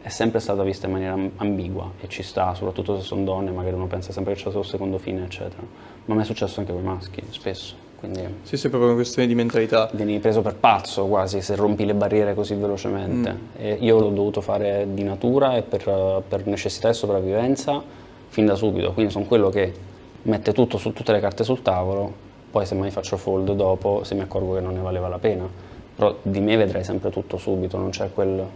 è sempre stata vista in maniera ambigua e ci sta, soprattutto se sono donne, magari uno pensa sempre che c'è solo il secondo fine, eccetera. Ma mi è successo anche con i maschi, spesso. Quindi sì, sì, è proprio una questione di mentalità. Vieni preso per pazzo quasi se rompi le barriere così velocemente. Mm. io l'ho dovuto fare di natura e per, per necessità e sopravvivenza fin da subito. Quindi sono quello che mette tutto su tutte le carte sul tavolo, poi se mai faccio fold dopo, se mi accorgo che non ne valeva la pena. Però di me vedrai sempre tutto subito, non c'è quel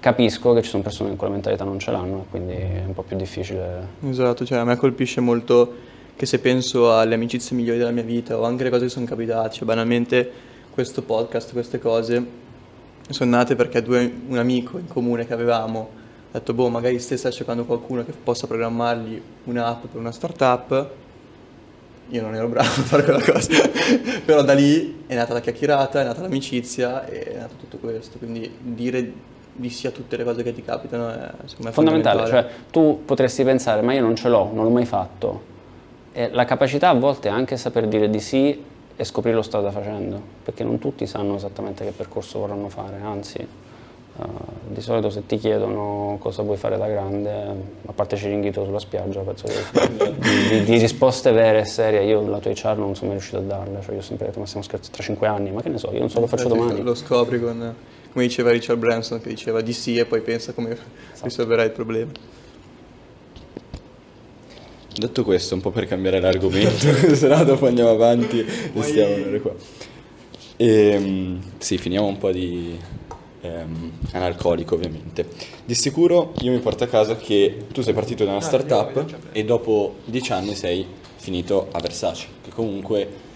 capisco che ci sono persone che quella mentalità non ce l'hanno quindi è un po' più difficile. Esatto, cioè a me colpisce molto che se penso alle amicizie migliori della mia vita o anche le cose che sono capitate, cioè banalmente questo podcast, queste cose sono nate perché due, un amico in comune che avevamo ha detto boh magari stessa cercando qualcuno che possa programmargli un'app per una startup io non ero bravo a fare quella cosa <laughs> però da lì è nata la chiacchierata, è nata l'amicizia e è nato tutto questo quindi dire di sia tutte le cose che ti capitano è fondamentale. fondamentale. Cioè, tu potresti pensare, ma io non ce l'ho, non l'ho mai fatto. E la capacità a volte è anche saper dire di sì e scoprire lo strada facendo, perché non tutti sanno esattamente che percorso vorranno fare, anzi, uh, di solito se ti chiedono cosa vuoi fare da grande, a parte Ciringhito sulla spiaggia, penso che di, di, di, risposte vere e serie, io la tua HR non sono mai riuscito a darle, cioè io ho sempre detto ma stiamo scherzando tra cinque anni, ma che ne so, io non so, lo faccio domani. Lo scopri con come diceva Richard Branson che diceva di sì e poi pensa come esatto. risolverai il problema. Detto questo, un po' per cambiare l'argomento, <laughs> se no dopo andiamo avanti e stiamo un'ora qua. E, ehm, sì, finiamo un po' di ehm, analcolico ovviamente. Di sicuro io mi porto a casa che tu sei partito da una startup e dopo dieci anni sei finito a Versace, che comunque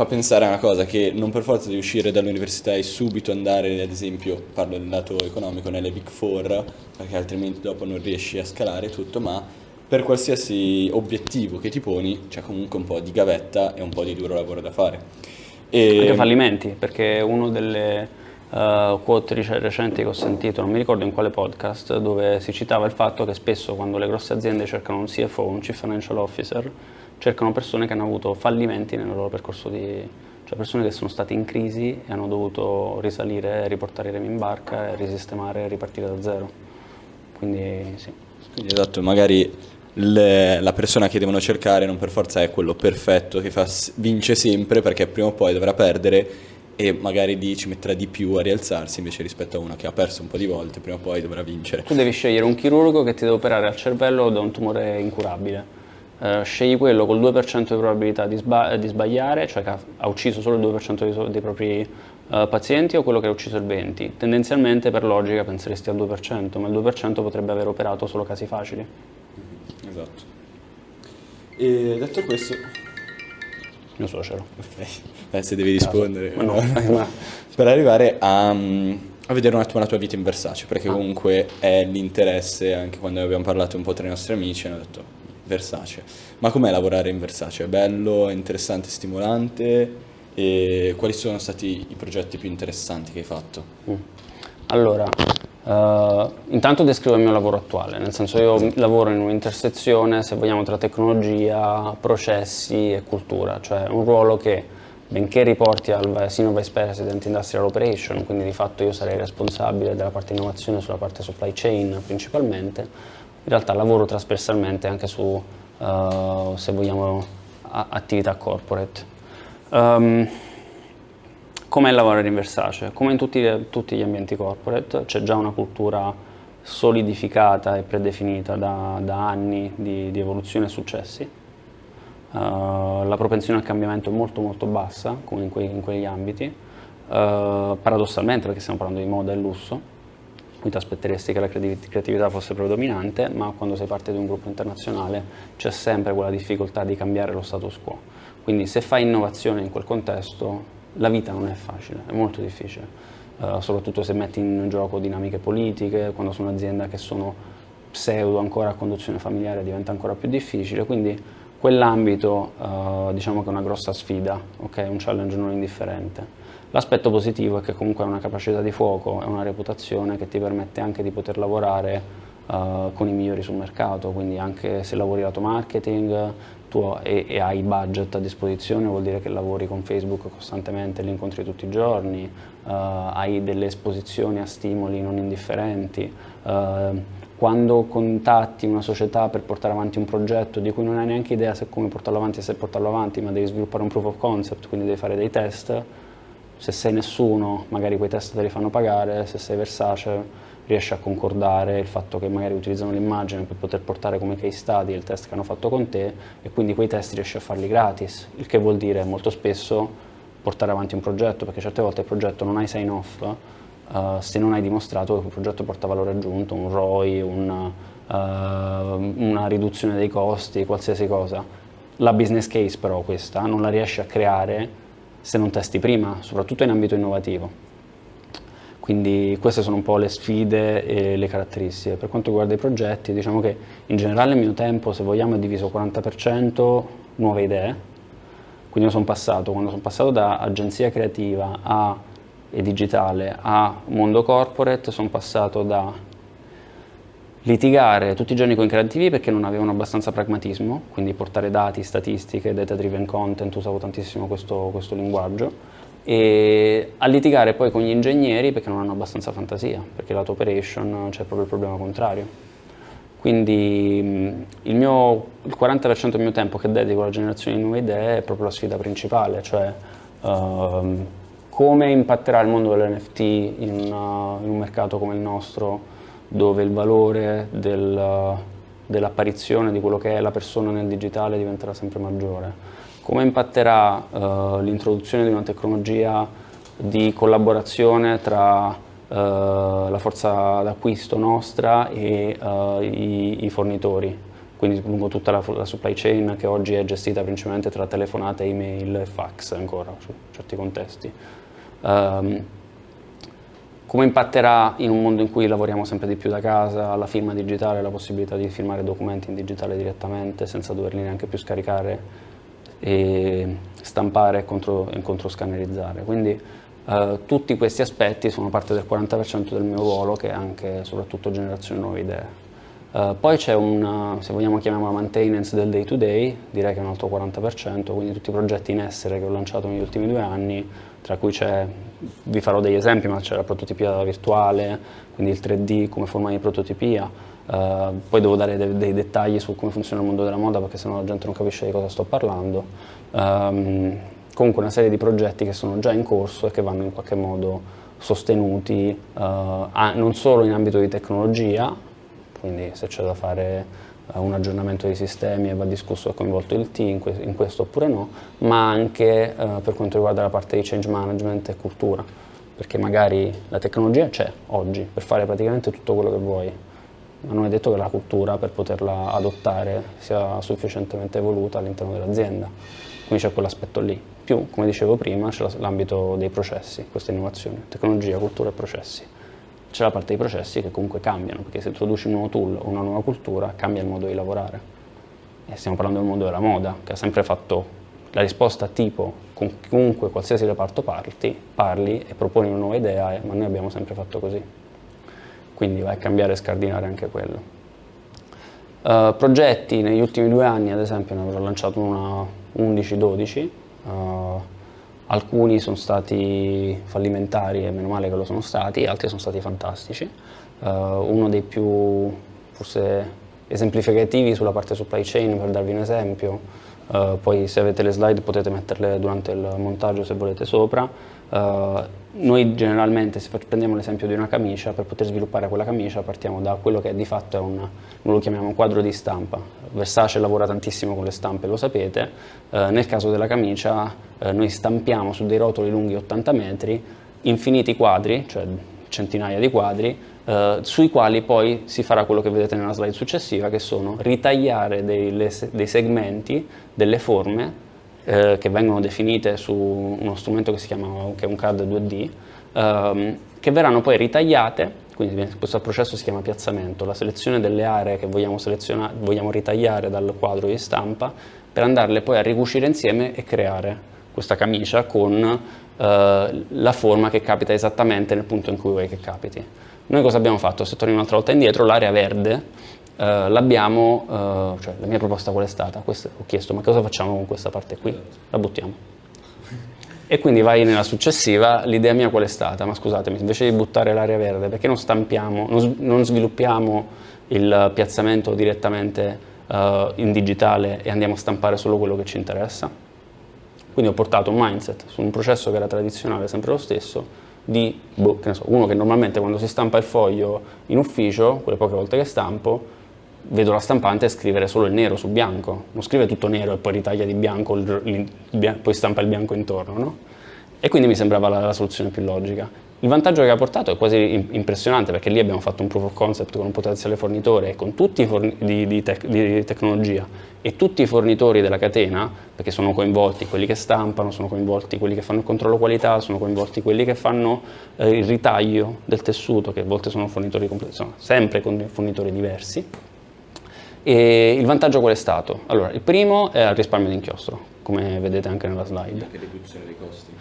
fa pensare a una cosa che non per forza di uscire dall'università e subito andare, ad esempio, parlo del lato economico, nelle Big Four, perché altrimenti dopo non riesci a scalare tutto, ma per qualsiasi obiettivo che ti poni c'è comunque un po' di gavetta e un po' di duro lavoro da fare. E... Anche fallimenti, perché uno delle uh, quote recenti che ho sentito, non mi ricordo in quale podcast, dove si citava il fatto che spesso quando le grosse aziende cercano un CFO, un Chief Financial Officer, cercano persone che hanno avuto fallimenti nel loro percorso di, cioè persone che sono state in crisi e hanno dovuto risalire, riportare i remi in barca, risistemare e ripartire da zero. Quindi sì. Esatto, magari le, la persona che devono cercare non per forza è quello perfetto che fa, vince sempre perché prima o poi dovrà perdere e magari di, ci metterà di più a rialzarsi invece rispetto a uno che ha perso un po' di volte, prima o poi dovrà vincere. Tu devi scegliere un chirurgo che ti deve operare al cervello da un tumore incurabile Uh, scegli quello col 2% di probabilità di, sba- di, sbagliare, cioè che ha, ucciso solo il 2% dei, dei propri uh, pazienti o quello che ha ucciso il 20%. Tendenzialmente per logica penseresti al 2%, ma il 2% potrebbe aver operato solo casi facili. Esatto. E detto questo... Mio suocero. Ok, eh, se devi rispondere. Ma no, <laughs> ma... per arrivare a, a, vedere un attimo la tua vita in Versace, perché ah. comunque è l'interesse, anche quando abbiamo parlato un po' tra i nostri amici, hanno detto Versace. Ma com'è lavorare in Versace? È bello, è interessante, stimolante? E quali sono stati i progetti più interessanti che hai fatto? Mm. Allora, uh, intanto descrivo il mio lavoro attuale, nel senso io lavoro in un'intersezione, se vogliamo, tra tecnologia, processi e cultura, cioè un ruolo che benché riporti al Senior Vice President Industrial Operation, quindi di fatto io sarei responsabile della parte innovazione sulla parte supply chain principalmente, in realtà lavoro trasversalmente anche su, uh, se vogliamo, attività corporate. Um, Com'è lavorare in Versace? Come in tutti, tutti, gli ambienti corporate, c'è già una cultura solidificata e predefinita da, da anni di, di, evoluzione e successi. Uh, la propensione al cambiamento è molto molto bassa, come in, que, in quegli ambiti, uh, paradossalmente perché stiamo parlando di moda e lusso, quindi ti aspetteresti che la creatività fosse predominante, ma quando sei parte di un gruppo internazionale c'è sempre quella difficoltà di cambiare lo status quo. Quindi se fai innovazione in quel contesto la vita non è facile, è molto difficile, uh, soprattutto se metti in gioco dinamiche politiche, quando sono aziende che sono pseudo ancora a conduzione familiare diventa ancora più difficile, quindi quell'ambito uh, diciamo che è una grossa sfida, okay? un challenge non indifferente. L'aspetto positivo è che comunque hai una capacità di fuoco e una reputazione che ti permette anche di poter lavorare Uh, con i migliori sul mercato, quindi anche se lavori lato marketing, tu e, e, hai budget a disposizione vuol dire che lavori con Facebook costantemente, li incontri tutti i giorni, uh, hai delle esposizioni a stimoli non indifferenti. Uh, quando contatti una società per portare avanti un progetto di cui non hai neanche idea se come portarlo avanti e se portarlo avanti, ma devi sviluppare un proof of concept, quindi devi fare dei test, se sei nessuno magari quei test te li fanno pagare, se sei Versace riesce a concordare il fatto che magari utilizzano l'immagine per poter portare come case study il test che hanno fatto con te e quindi quei test riesci a farli gratis, il che vuol dire molto spesso portare avanti un progetto, perché certe volte il progetto non hai sign off uh, se non hai dimostrato che quel progetto porta valore aggiunto, un ROI, una, uh, una riduzione dei costi, qualsiasi cosa. La business case però questa non la riesci a creare se non testi prima, soprattutto in ambito innovativo. Quindi queste sono un po' le sfide e le caratteristiche. Per quanto riguarda i progetti, diciamo che in generale il mio tempo, se vogliamo, è diviso 40% nuove idee. Quindi io sono passato, quando sono passato da agenzia creativa a, e digitale a mondo corporate, sono passato da litigare tutti i giorni con i creativi perché non avevano abbastanza pragmatismo, quindi portare dati, statistiche, data driven content, usavo tantissimo questo, questo linguaggio e a litigare poi con gli ingegneri perché non hanno abbastanza fantasia, perché lato operation c'è proprio il problema contrario. Quindi il, mio, il 40% del mio tempo che dedico alla generazione di nuove idee è proprio la sfida principale, cioè uh, come impatterà il mondo dell'NFT in, uh, in, un mercato come il nostro dove il valore del, dell'apparizione di quello che è la persona nel digitale diventerà sempre maggiore come impatterà uh, l'introduzione di una tecnologia di collaborazione tra uh, la forza d'acquisto nostra e uh, i, i, fornitori, quindi lungo tutta la, la, supply chain che oggi è gestita principalmente tra telefonate, email e fax ancora, su certi contesti. Um, come impatterà in un mondo in cui lavoriamo sempre di più da casa la firma digitale, la possibilità di firmare documenti in digitale direttamente senza doverli neanche più scaricare e stampare e, contro, controscannerizzare. Quindi eh, tutti questi aspetti sono parte del 40% del mio ruolo che è anche soprattutto generazione di nuove idee. Uh, poi c'è un, se vogliamo chiamiamola maintenance del day to day, direi che è un altro 40%, quindi tutti i progetti in essere che ho lanciato negli ultimi due anni, tra cui c'è, vi farò degli esempi, ma c'è la prototipia virtuale, quindi il 3D come forma di prototipia, Uh, poi devo dare dei, dei, dettagli su come funziona il mondo della moda perché sennò la gente non capisce di cosa sto parlando. Um, comunque una serie di progetti che sono già in corso e che vanno in qualche modo sostenuti uh, a, non solo in ambito di tecnologia, quindi se c'è da fare uh, un aggiornamento dei sistemi e va discusso e coinvolto il team in, que in, questo oppure no, ma anche per quanto riguarda la parte di change management e cultura, perché magari la tecnologia c'è oggi per fare praticamente tutto quello che vuoi, ma non è detto che la cultura per poterla adottare sia sufficientemente evoluta all'interno dell'azienda. Quindi c'è quell'aspetto lì. Più, come dicevo prima, c'è l'ambito dei processi, questa innovazione, tecnologia, cultura e processi. C'è la parte dei processi che comunque cambiano, perché se introduci un nuovo tool o una nuova cultura, cambia il modo di lavorare. e stiamo parlando del mondo della moda, che ha sempre fatto la risposta tipo con chiunque, qualsiasi reparto parli, parli e proponi una nuova idea, ma noi abbiamo sempre fatto così. Quindi vai a cambiare e scardinare anche quello. Uh, progetti negli ultimi due anni, ad esempio, ne avrò lanciato una 11-12. Uh, alcuni sono stati fallimentari e meno male che lo sono stati, altri sono stati fantastici. Uh, uno dei più forse esemplificativi sulla parte supply chain, per darvi un esempio, uh, poi se avete le slide potete metterle durante il montaggio se volete sopra. Uh, noi generalmente, se prendiamo l'esempio di una camicia, per poter sviluppare quella camicia partiamo da quello che di fatto è un, lo chiamiamo quadro di stampa. Versace lavora tantissimo con le stampe, lo sapete. Uh, nel caso della camicia noi stampiamo su dei rotoli lunghi 80 metri infiniti quadri, cioè centinaia di quadri, eh, sui quali poi si farà quello che vedete nella slide successiva, che sono ritagliare dei, le, dei segmenti, delle forme, eh, che vengono definite su uno strumento che si chiama che è un CAD 2D, ehm, che verranno poi ritagliate, quindi questo processo si chiama piazzamento, la selezione delle aree che vogliamo, vogliamo ritagliare dal quadro di stampa per andarle poi a ricucire insieme e creare questa camicia con eh, la forma che capita esattamente nel punto in cui vuoi che capiti. Noi cosa abbiamo fatto? Se torniamo un'altra volta indietro, l'area verde eh, l'abbiamo, eh, cioè la mia proposta qual è stata? Questa, ho chiesto ma cosa facciamo con questa parte qui? La buttiamo. E quindi vai nella successiva, l'idea mia qual è stata? Ma scusatemi, invece di buttare l'area verde, perché non stampiamo, non, non sviluppiamo il piazzamento direttamente uh, in digitale e andiamo a stampare solo quello che ci interessa? Quindi ho portato un mindset su un processo che era tradizionale, sempre lo stesso, di boh, che so, uno che normalmente quando si stampa il foglio in ufficio, quelle poche volte che stampo, vedo la stampante scrivere solo il nero su bianco, non scrive tutto nero e poi ritaglia di bianco, il, il, poi stampa il bianco intorno, no? E quindi mi sembrava la, la soluzione più logica. Il vantaggio che ha portato è quasi impressionante perché lì abbiamo fatto un proof of concept con un potenziale fornitore e con tutti i forni di, tec di, tecnologia e tutti i fornitori della catena, perché sono coinvolti quelli che stampano, sono coinvolti quelli che fanno il controllo qualità, sono coinvolti quelli che fanno eh, il ritaglio del tessuto, che a volte sono fornitori complessi, sono sempre con fornitori diversi. E il vantaggio qual è stato? Allora, il primo è il risparmio di inchiostro, come vedete anche nella slide. Anche riduzione dei costi.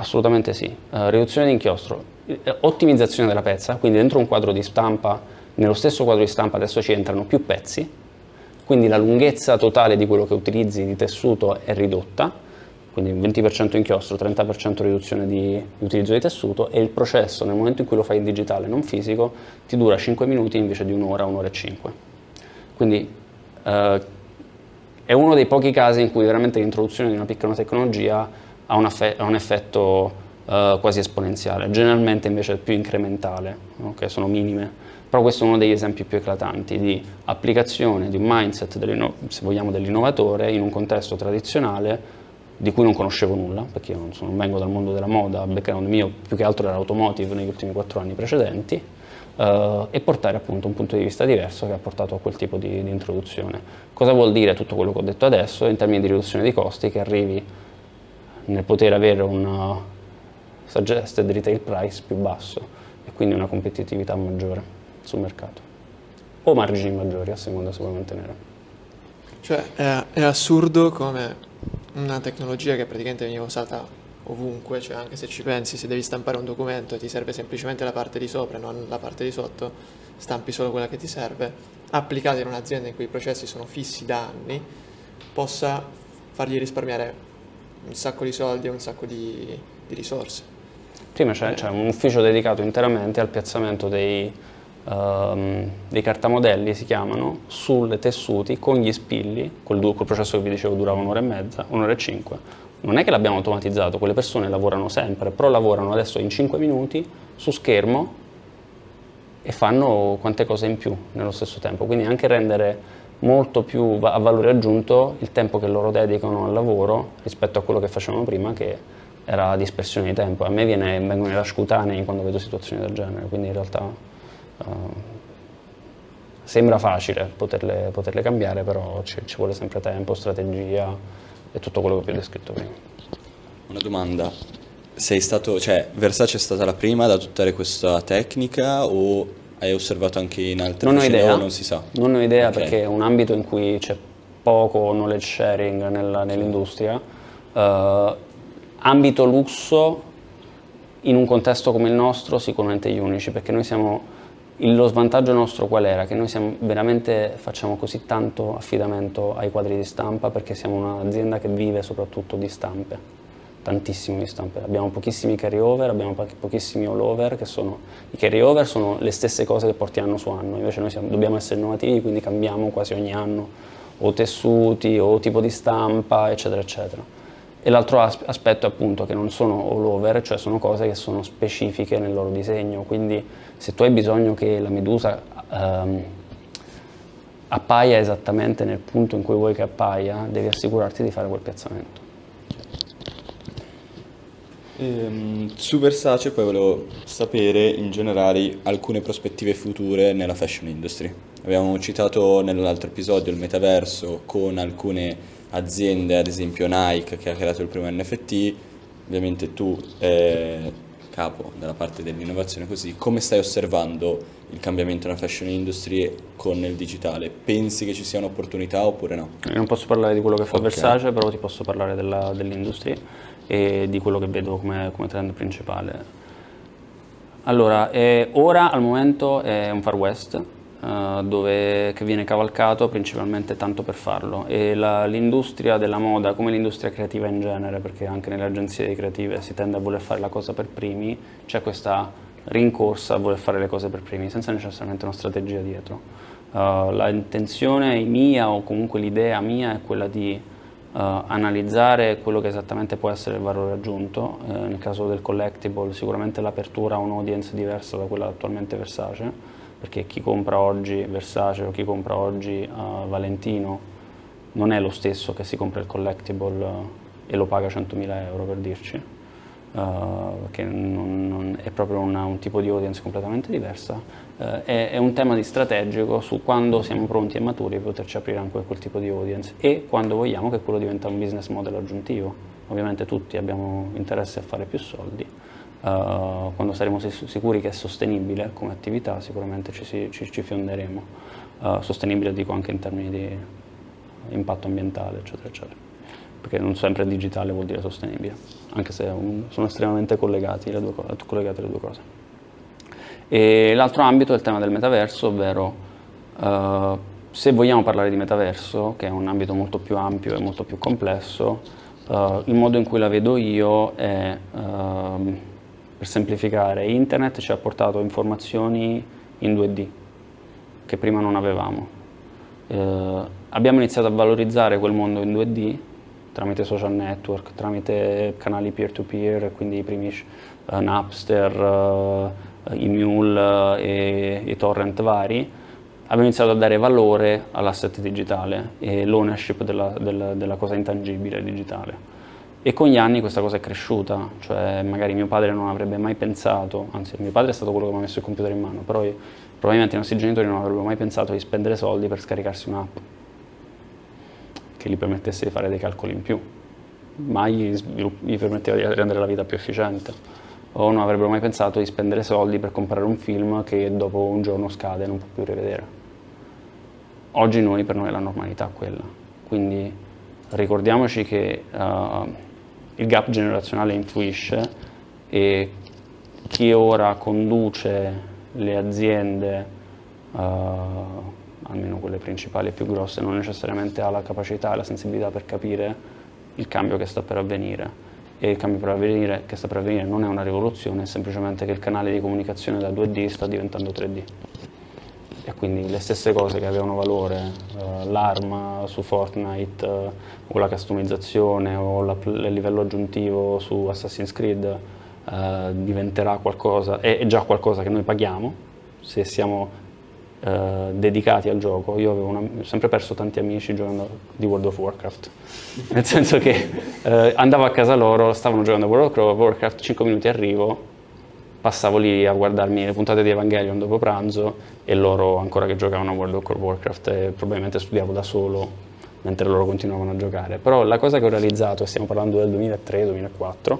Assolutamente sì. Uh, riduzione di inchiostro, eh, ottimizzazione della pezza, quindi dentro un quadro di stampa, nello stesso quadro di stampa adesso ci entrano più pezzi, quindi la lunghezza totale di quello che utilizzi di tessuto è ridotta, quindi 20% inchiostro, 30% riduzione di, di, utilizzo di tessuto e il processo nel momento in cui lo fai in digitale, non fisico, ti dura 5 minuti invece di un'ora, un'ora e 5. Quindi uh, è uno dei pochi casi in cui veramente l'introduzione di una piccola tecnologia ha un, ha un effetto uh, quasi esponenziale, generalmente invece è più incrementale, che sono minime. Però questo è uno degli esempi più eclatanti di applicazione di un mindset, se vogliamo, dell'innovatore in un contesto tradizionale di cui non conoscevo nulla, perché io non, sono, non vengo dal mondo della moda, il background mio più che altro era automotive negli ultimi quattro anni precedenti, uh, e portare appunto un punto di vista diverso che ha portato a quel tipo di, di introduzione. Cosa vuol dire tutto quello che ho detto adesso in termini di riduzione dei costi che arrivi nel poter avere un uh, suggested retail price più basso e quindi una competitività maggiore sul mercato o margini maggiori a seconda se vuoi mantenere. Cioè è, è assurdo come una tecnologia che praticamente veniva usata ovunque, cioè anche se ci pensi, se devi stampare un documento e ti serve semplicemente la parte di sopra e non la parte di sotto, stampi solo quella che ti serve, applicata in un'azienda in cui i processi sono fissi da anni, possa fargli risparmiare un sacco di soldi e un sacco di, di risorse. Prima c'è, c'è, un ufficio dedicato interamente al piazzamento dei, um, dei cartamodelli, si chiamano, sulle tessuti con gli spilli, quel, quel processo che vi dicevo durava un'ora e mezza, un'ora e cinque. Non è che l'abbiamo automatizzato, quelle persone lavorano sempre, però lavorano adesso in 5 minuti su schermo e fanno quante cose in più nello stesso tempo. Quindi anche rendere molto più a valore aggiunto il tempo che loro dedicano al lavoro rispetto a quello che facevano prima che era dispersione di tempo. A me viene, vengono i rash cutanei quando vedo situazioni del genere, quindi in realtà uh, sembra facile poterle, poterle cambiare, però ci, ci, vuole sempre tempo, strategia e tutto quello che vi ho descritto prima. Una domanda, sei stato, cioè Versace è stata la prima ad adottare questa tecnica o hai osservato anche in altre non ho idea, non si sa? Non ho idea okay. perché è un ambito in cui c'è poco knowledge sharing nella, nell'industria. Uh, ambito lusso, in un contesto come il nostro, sicuramente gli unici, perché noi siamo lo svantaggio nostro qual era? Che noi siamo, veramente facciamo così tanto affidamento ai quadri di stampa perché siamo un'azienda che vive soprattutto di stampe, tantissimo di stampe. Abbiamo pochissimi carry-over, abbiamo pochissimi all-over, che sono, i carry-over sono le stesse cose che porti anno su anno, invece noi siamo, dobbiamo essere innovativi, quindi cambiamo quasi ogni anno o tessuti o tipo di stampa, eccetera, eccetera. E l'altro aspetto è appunto che non sono all over, cioè sono cose che sono specifiche nel loro disegno, quindi se tu hai bisogno che la medusa ehm, appaia esattamente nel punto in cui vuoi che appaia, devi assicurarti di fare quel piazzamento. Ehm, su Versace poi volevo sapere in generale alcune prospettive future nella fashion industry. Abbiamo citato nell'altro episodio il metaverso con alcune aziende, ad esempio Nike che ha creato il primo NFT, ovviamente tu eh, capo della parte dell'innovazione così, come stai osservando il cambiamento nella fashion industry con il digitale? Pensi che ci sia un'opportunità oppure no? Non posso parlare di quello che fa okay. Versace, però ti posso parlare della, dell'industria e di quello che vedo come, come trend principale. Allora, eh, ora al momento è un Far West, Uh, dove, che viene cavalcato principalmente tanto per farlo e la, l'industria della moda come l'industria creativa in genere perché anche nelle agenzie creative si tende a voler fare la cosa per primi c'è questa rincorsa a voler fare le cose per primi senza necessariamente una strategia dietro uh, la intenzione mia o comunque l'idea mia è quella di uh, analizzare quello che esattamente può essere il valore aggiunto nel caso del collectible sicuramente l'apertura a un'audience diversa da quella attualmente Versace perché chi compra oggi Versace o chi compra oggi uh, Valentino non è lo stesso che si compra il collectible uh, e lo paga 100.000 euro per dirci, uh, perché non, non è proprio una, un tipo di audience completamente diversa, è, è, un tema di strategico su quando siamo pronti e maturi per poterci aprire anche quel tipo di audience e quando vogliamo che quello diventa un business model aggiuntivo. Ovviamente tutti abbiamo interesse a fare più soldi, Uh, quando saremo sicuri che è sostenibile come attività sicuramente ci, ci, ci fionderemo. Uh, sostenibile dico anche in termini di impatto ambientale, eccetera, eccetera. Perché non sempre digitale vuol dire sostenibile, anche se un, sono estremamente collegati le, due, collegate le due cose. E l'altro ambito è il tema del metaverso, ovvero uh, se vogliamo parlare di metaverso, che è un ambito molto più ampio e molto più complesso, il modo in cui la vedo io è ehm, per semplificare, internet ci ha portato informazioni in 2D che prima non avevamo. Eh, abbiamo iniziato a valorizzare quel mondo in 2D tramite social network, tramite canali peer-to-peer, quindi i primi uh, Napster, uh, i Mule e i torrent vari, abbiamo iniziato a dare valore all'asset digitale e l'ownership della, della, della cosa intangibile digitale. E con gli anni questa cosa è cresciuta, cioè magari mio padre non avrebbe mai pensato, anzi mio padre è stato quello che mi ha messo il computer in mano, però io, probabilmente i nostri genitori non avrebbero mai pensato di spendere soldi per scaricarsi un'app che gli permettesse di fare dei calcoli in più, mai gli, gli permetteva di rendere la vita più efficiente, o non avrebbero mai pensato di spendere soldi per comprare un film che dopo un giorno scade e non può più rivedere. Oggi noi, per noi è la normalità quella, quindi ricordiamoci che uh, il gap generazionale influisce e chi ora conduce le aziende, uh, almeno quelle principali e più grosse, non necessariamente ha la capacità e la sensibilità per capire il cambio che sta per avvenire. E il cambio per avvenire, che sta per avvenire non è una rivoluzione, è semplicemente che il canale di comunicazione da 2D sta diventando 3D e quindi le stesse cose che avevano valore, uh, l'arma su Fortnite uh, o la customizzazione o la, il livello aggiuntivo su Assassin's Creed uh, diventerà qualcosa, è, è, già qualcosa che noi paghiamo se siamo dedicati al gioco. Io avevo una, ho sempre perso tanti amici giocando di World of Warcraft, <laughs> nel senso che andavo a casa loro, stavano giocando a World of Warcraft, 5 minuti arrivo, passavo lì a guardarmi le puntate di Evangelion dopo pranzo e loro ancora che giocavano a World of Warcraft e probabilmente studiavo da solo mentre loro continuavano a giocare. Però la cosa che ho realizzato, e stiamo parlando del 2003-2004,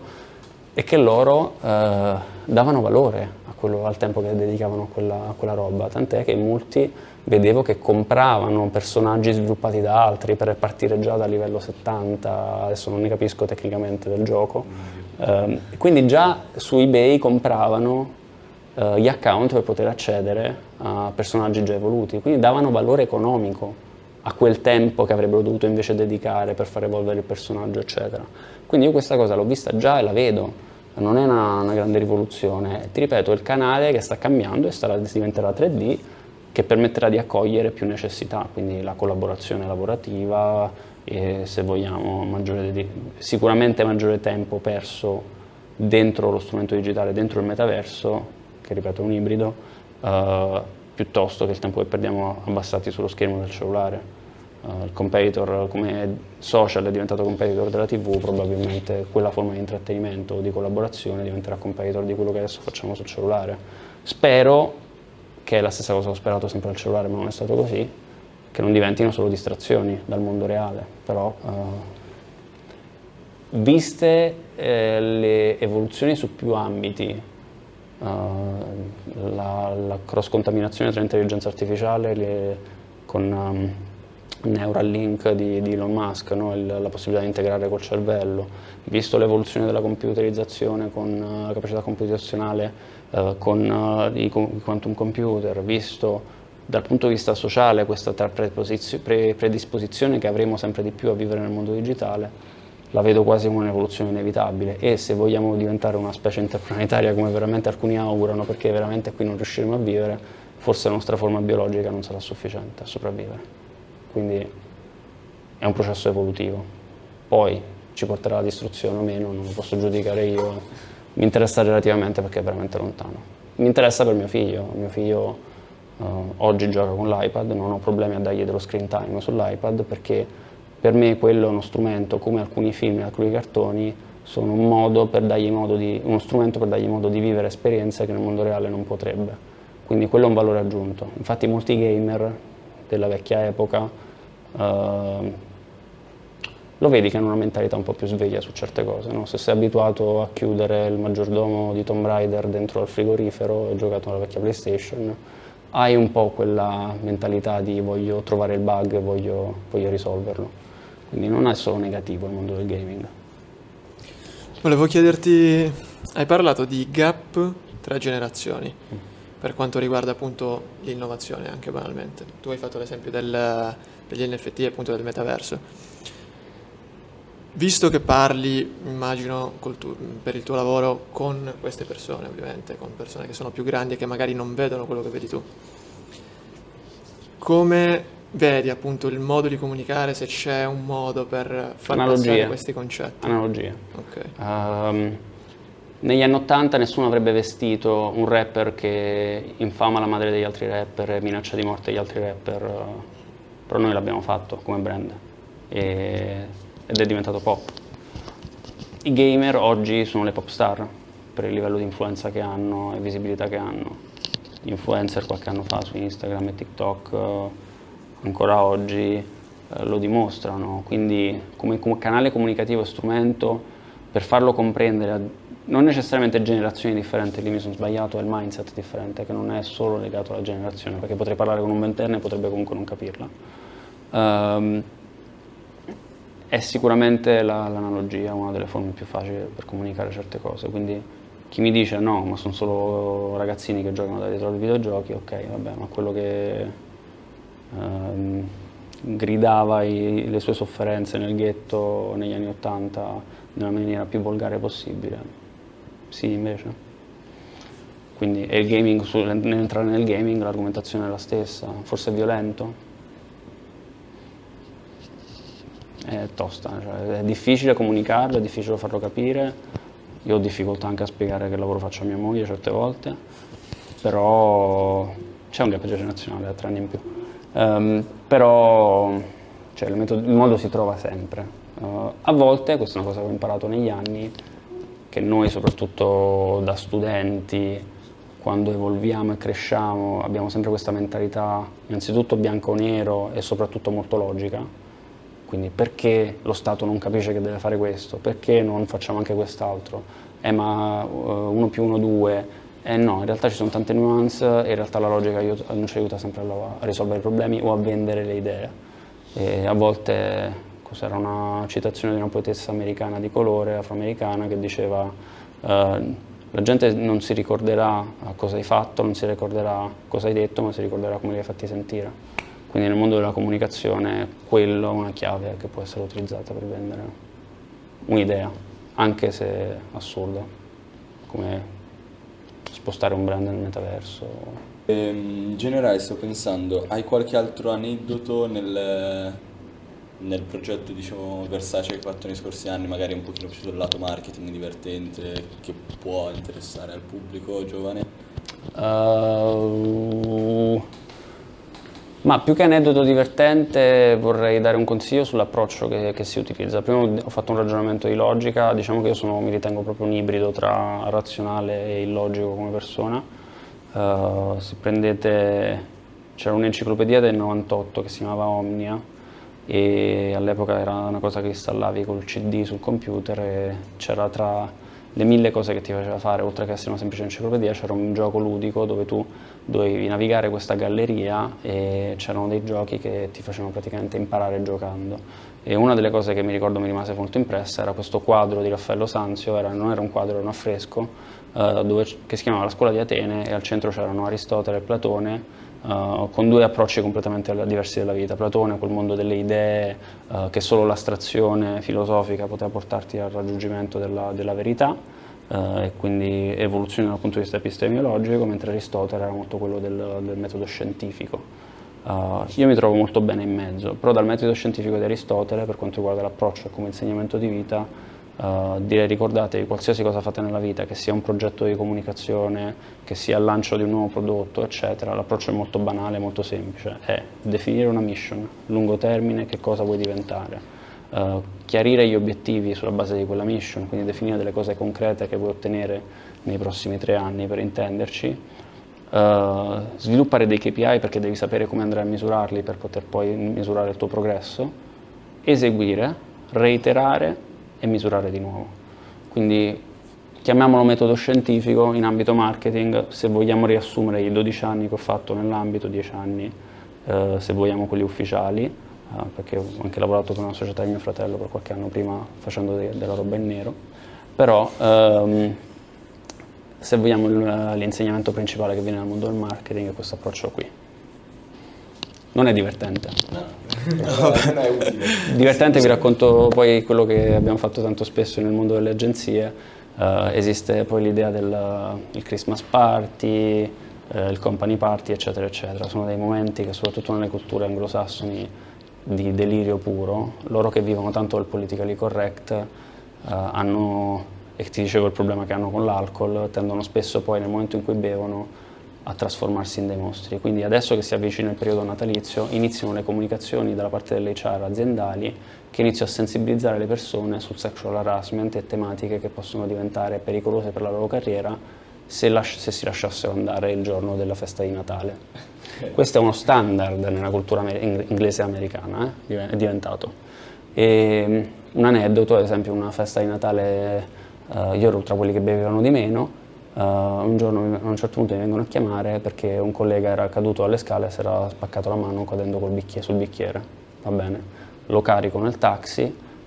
e che loro eh, davano valore quello, al tempo che dedicavano a quella, a quella roba, tant'è che molti vedevo che compravano personaggi sviluppati da altri per partire già dal livello 70, adesso non ne capisco tecnicamente del gioco, eh, quindi già su eBay compravano eh, gli account per poter accedere a personaggi già evoluti, quindi davano valore economico a quel tempo che avrebbero dovuto invece dedicare per far evolvere il personaggio, eccetera. Quindi io questa cosa l'ho vista già e la vedo, non è una, una grande rivoluzione. Ti ripeto, il canale che sta cambiando e sarà, diventerà 3D, che permetterà di accogliere più necessità, quindi la collaborazione lavorativa e se vogliamo maggiore, sicuramente maggiore tempo perso dentro lo strumento digitale, dentro il metaverso, che ripeto è un ibrido, eh, piuttosto che il tempo che perdiamo abbassati sullo schermo del cellulare. Uh, il competitor come social è diventato competitor della TV, probabilmente quella forma di intrattenimento o di collaborazione diventerà competitor di quello che adesso facciamo sul cellulare. Spero che è la stessa cosa ho sperato sempre al cellulare, ma non è stato così, che non diventino solo distrazioni dal mondo reale, però uh, viste eh, le evoluzioni su più ambiti, uh, la, la cross contaminazione tra intelligenza artificiale le, con um, Neuralink di, di, Elon Musk, no? Il, la possibilità di integrare col cervello, visto l'evoluzione della computerizzazione con uh, la capacità computazionale eh, con uh, i quantum computer, visto dal punto di vista sociale questa predisposizione che avremo sempre di più a vivere nel mondo digitale, la vedo quasi come un'evoluzione inevitabile e se vogliamo diventare una specie interplanetaria come veramente alcuni augurano, perché veramente qui non riusciremo a vivere, forse la nostra forma biologica non sarà sufficiente a sopravvivere. Quindi è un processo evolutivo. Poi ci porterà alla distruzione o meno, non lo posso giudicare io mi interessa relativamente perché è veramente lontano. Mi interessa per mio figlio, mio figlio uh, oggi gioca con l'iPad, non ho problemi a dargli dello screen time sull'iPad perché per me quello è uno strumento, come alcuni film e alcuni cartoni, sono un modo di, uno strumento per dargli modo di vivere esperienze che nel mondo reale non potrebbe. Quindi quello è un valore aggiunto. Infatti molti gamer della vecchia epoca uh, lo vedi che hanno una mentalità un po' più sveglia su certe cose. No? Se sei abituato a chiudere il maggiordomo di Tomb Raider dentro al frigorifero e hai giocato alla vecchia PlayStation, hai un po' quella mentalità di voglio trovare il bug e voglio, voglio risolverlo. Quindi non è solo negativo il mondo del gaming. Volevo chiederti, hai parlato di gap tra generazioni mm. Per quanto riguarda appunto l'innovazione anche banalmente. Tu hai fatto l'esempio del, degli NFT e appunto del metaverso Visto che parli, immagino, tu, per il tuo lavoro con queste persone, ovviamente, con persone che sono più grandi e che magari non vedono quello che vedi tu, come vedi appunto il modo di comunicare, se c'è un modo per far Analogia. passare questi concetti? Analogia. Okay. Um, negli anni Ottanta nessuno avrebbe vestito un rapper che infama la madre degli altri rapper e minaccia di morte gli altri rapper, però noi l'abbiamo fatto come brand. E ed è diventato pop. I gamer oggi sono le pop star per il livello di influenza che hanno e visibilità che hanno. Gli influencer qualche anno fa su Instagram e TikTok eh, ancora oggi eh, lo dimostrano, quindi come, come canale comunicativo e strumento per farlo comprendere a non necessariamente generazioni differenti, lì mi sono sbagliato, è il mindset differente che non è solo legato alla generazione, perché potrei parlare con un ventenne e potrebbe comunque non capirla. Um, è sicuramente la, l'analogia una delle forme più facili per comunicare certe cose, quindi chi mi dice no, ma sono solo ragazzini che giocano da dietro ai videogiochi, ok, vabbè, ma quello che ehm, gridava i, le sue sofferenze nel ghetto negli anni Ottanta nella maniera più volgare possibile, sì invece. Quindi e il gaming, nell'entrare nel gaming l'argomentazione è la stessa, forse è violento, è tosta, cioè è difficile comunicarlo, è difficile farlo capire, io ho difficoltà anche a spiegare che lavoro faccio a mia moglie certe volte, però c'è un gap generazionale a tre anni in più, um, però cioè, il, metodo, il, modo si trova sempre. Uh, a volte, questa è una cosa che ho imparato negli anni, che noi soprattutto da studenti, quando evolviamo e cresciamo, abbiamo sempre questa mentalità innanzitutto bianco-nero e soprattutto molto logica, quindi perché lo Stato non capisce che deve fare questo? Perché non facciamo anche quest'altro? ma 1 più 1 2, eh no, in realtà ci sono tante nuance e in realtà la logica aiuta, non ci aiuta sempre a, risolvere i problemi o a vendere le idee. E a volte cos'era una citazione di una poetessa americana di colore, afroamericana, che diceva eh, la gente non si ricorderà cosa hai fatto, non si ricorderà cosa hai detto, ma si ricorderà come li hai fatti sentire. Quindi nel mondo della comunicazione quello è una chiave che può essere utilizzata per vendere un'idea, anche se assurda, come spostare un brand nel metaverso. Ehm, in generale sto pensando, hai qualche altro aneddoto nel, nel progetto diciamo, Versace che hai fatto nei scorsi anni, magari un pochino più sul lato marketing divertente, che può interessare al pubblico giovane? Uh, ma più che aneddoto divertente vorrei dare un consiglio sull'approccio che, che, si utilizza. Prima ho fatto un ragionamento di logica, diciamo che io sono, mi ritengo proprio un ibrido tra razionale e illogico come persona. Uh, se prendete, c'era un'enciclopedia del 98 che si chiamava Omnia e all'epoca era una cosa che installavi col CD sul computer e c'era tra le mille cose che ti faceva fare, oltre che essere una semplice enciclopedia, c'era un gioco ludico dove tu dovevi navigare questa galleria e c'erano dei giochi che ti facevano praticamente imparare giocando. E una delle cose che mi ricordo mi rimase molto impressa era questo quadro di Raffaello Sanzio, era, non era un quadro, era un affresco, eh, dove, che si chiamava La scuola di Atene e al centro c'erano Aristotele e Platone Uh, con due approcci completamente diversi della vita. Platone, quel mondo delle idee, uh, che solo l'astrazione filosofica poteva portarti al raggiungimento della, della verità, uh, e quindi evoluzione dal punto di vista epistemologico, mentre Aristotele era molto quello del, del metodo scientifico. io mi trovo molto bene in mezzo, però dal metodo scientifico di Aristotele, per quanto riguarda l'approccio come insegnamento di vita, Uh, direi ricordatevi qualsiasi cosa fate nella vita, che sia un progetto di comunicazione, che sia il lancio di un nuovo prodotto, eccetera, l'approccio è molto banale, molto semplice, è definire una mission, lungo termine, che cosa vuoi diventare, uh, chiarire gli obiettivi sulla base di quella mission, quindi definire delle cose concrete che vuoi ottenere nei prossimi tre anni per intenderci, uh, sviluppare dei KPI perché devi sapere come andrai a misurarli per poter poi misurare il tuo progresso, eseguire, reiterare e misurare di nuovo. Quindi chiamiamolo metodo scientifico in ambito marketing, se vogliamo riassumere i 12 anni che ho fatto nell'ambito, 10 anni eh, se vogliamo quelli ufficiali, eh, perché ho anche lavorato per una società di mio fratello per qualche anno prima facendo de della roba in nero, però ehm, se vogliamo l'insegnamento principale che viene dal mondo del marketing è questo approccio qui. Non è divertente. No. non è utile. Divertente, vi racconto poi quello che abbiamo fatto tanto spesso nel mondo delle agenzie. Uh, esiste poi l'idea del Christmas party, uh, il company party, eccetera, eccetera. Sono dei momenti che soprattutto nelle culture anglosassoni di delirio puro, loro che vivono tanto del politically correct uh, hanno, e ti dicevo il problema che hanno con l'alcol, tendono spesso poi nel momento in cui bevono a trasformarsi in dei mostri. Quindi adesso che si avvicina il periodo natalizio iniziano le comunicazioni dalla parte delle HR aziendali che iniziano a sensibilizzare le persone sul sexual harassment e tematiche che possono diventare pericolose per la loro carriera se, se si lasciassero andare il giorno della festa di Natale. Questo è uno standard nella cultura inglese e americana, eh? è diventato. E, un aneddoto, ad esempio una festa di Natale, uh, io ero tra quelli che bevevano di meno, Uh, un giorno a un certo punto mi vengono a chiamare perché un collega era caduto alle scale e si era spaccato la mano cadendo bicchiere, sul bicchiere. Va bene, lo carico nel taxi,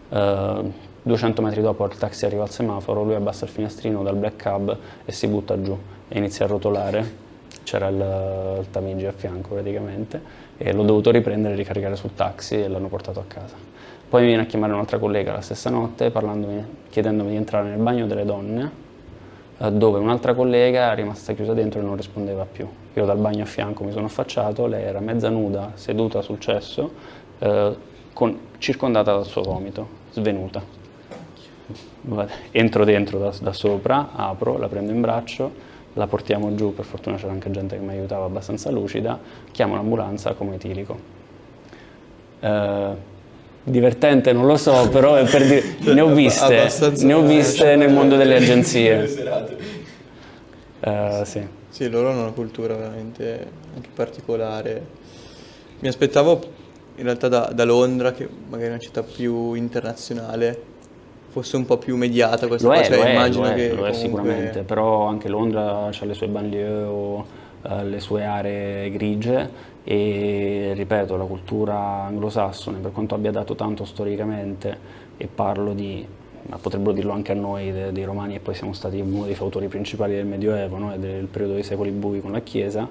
uh, 200 metri dopo il taxi arriva al semaforo, lui abbassa il finestrino dal black cab e si butta giù e inizia a rotolare. C'era il, il Tamigi a fianco praticamente e l'ho dovuto riprendere e ricaricare sul taxi e l'hanno portato a casa. Poi mi viene a chiamare un'altra collega la stessa notte chiedendomi di entrare nel bagno delle donne eh, dove un'altra collega è rimasta chiusa dentro e non rispondeva più. Io dal bagno a fianco mi sono affacciato, lei era mezza nuda, seduta sul cesso, eh, con, circondata dal suo vomito, svenuta. Entro dentro da, da, sopra, apro, la prendo in braccio, la portiamo giù, per fortuna c'era anche gente che mi aiutava abbastanza lucida, chiamo l'ambulanza come etilico. Eh, divertente non lo so, però è per dire, ne ho <laughs> viste, ne ho viste nel mondo delle agenzie. Uh, sì. sì, loro hanno una cultura veramente anche particolare. Mi aspettavo in realtà da, da, Londra, che magari è una città più internazionale, fosse un po' più mediata questa lo cosa, è, lo cioè, è, immagino lo è, che lo è comunque- sicuramente, però anche Londra ha le sue banlieue o eh, le sue aree grigie e ripeto, la cultura anglosassone, per quanto abbia dato tanto storicamente, e parlo di, ma potrebbero dirlo anche a noi de- dei romani e poi siamo stati uno dei fautori principali del Medioevo no? e del periodo dei secoli bui con la Chiesa,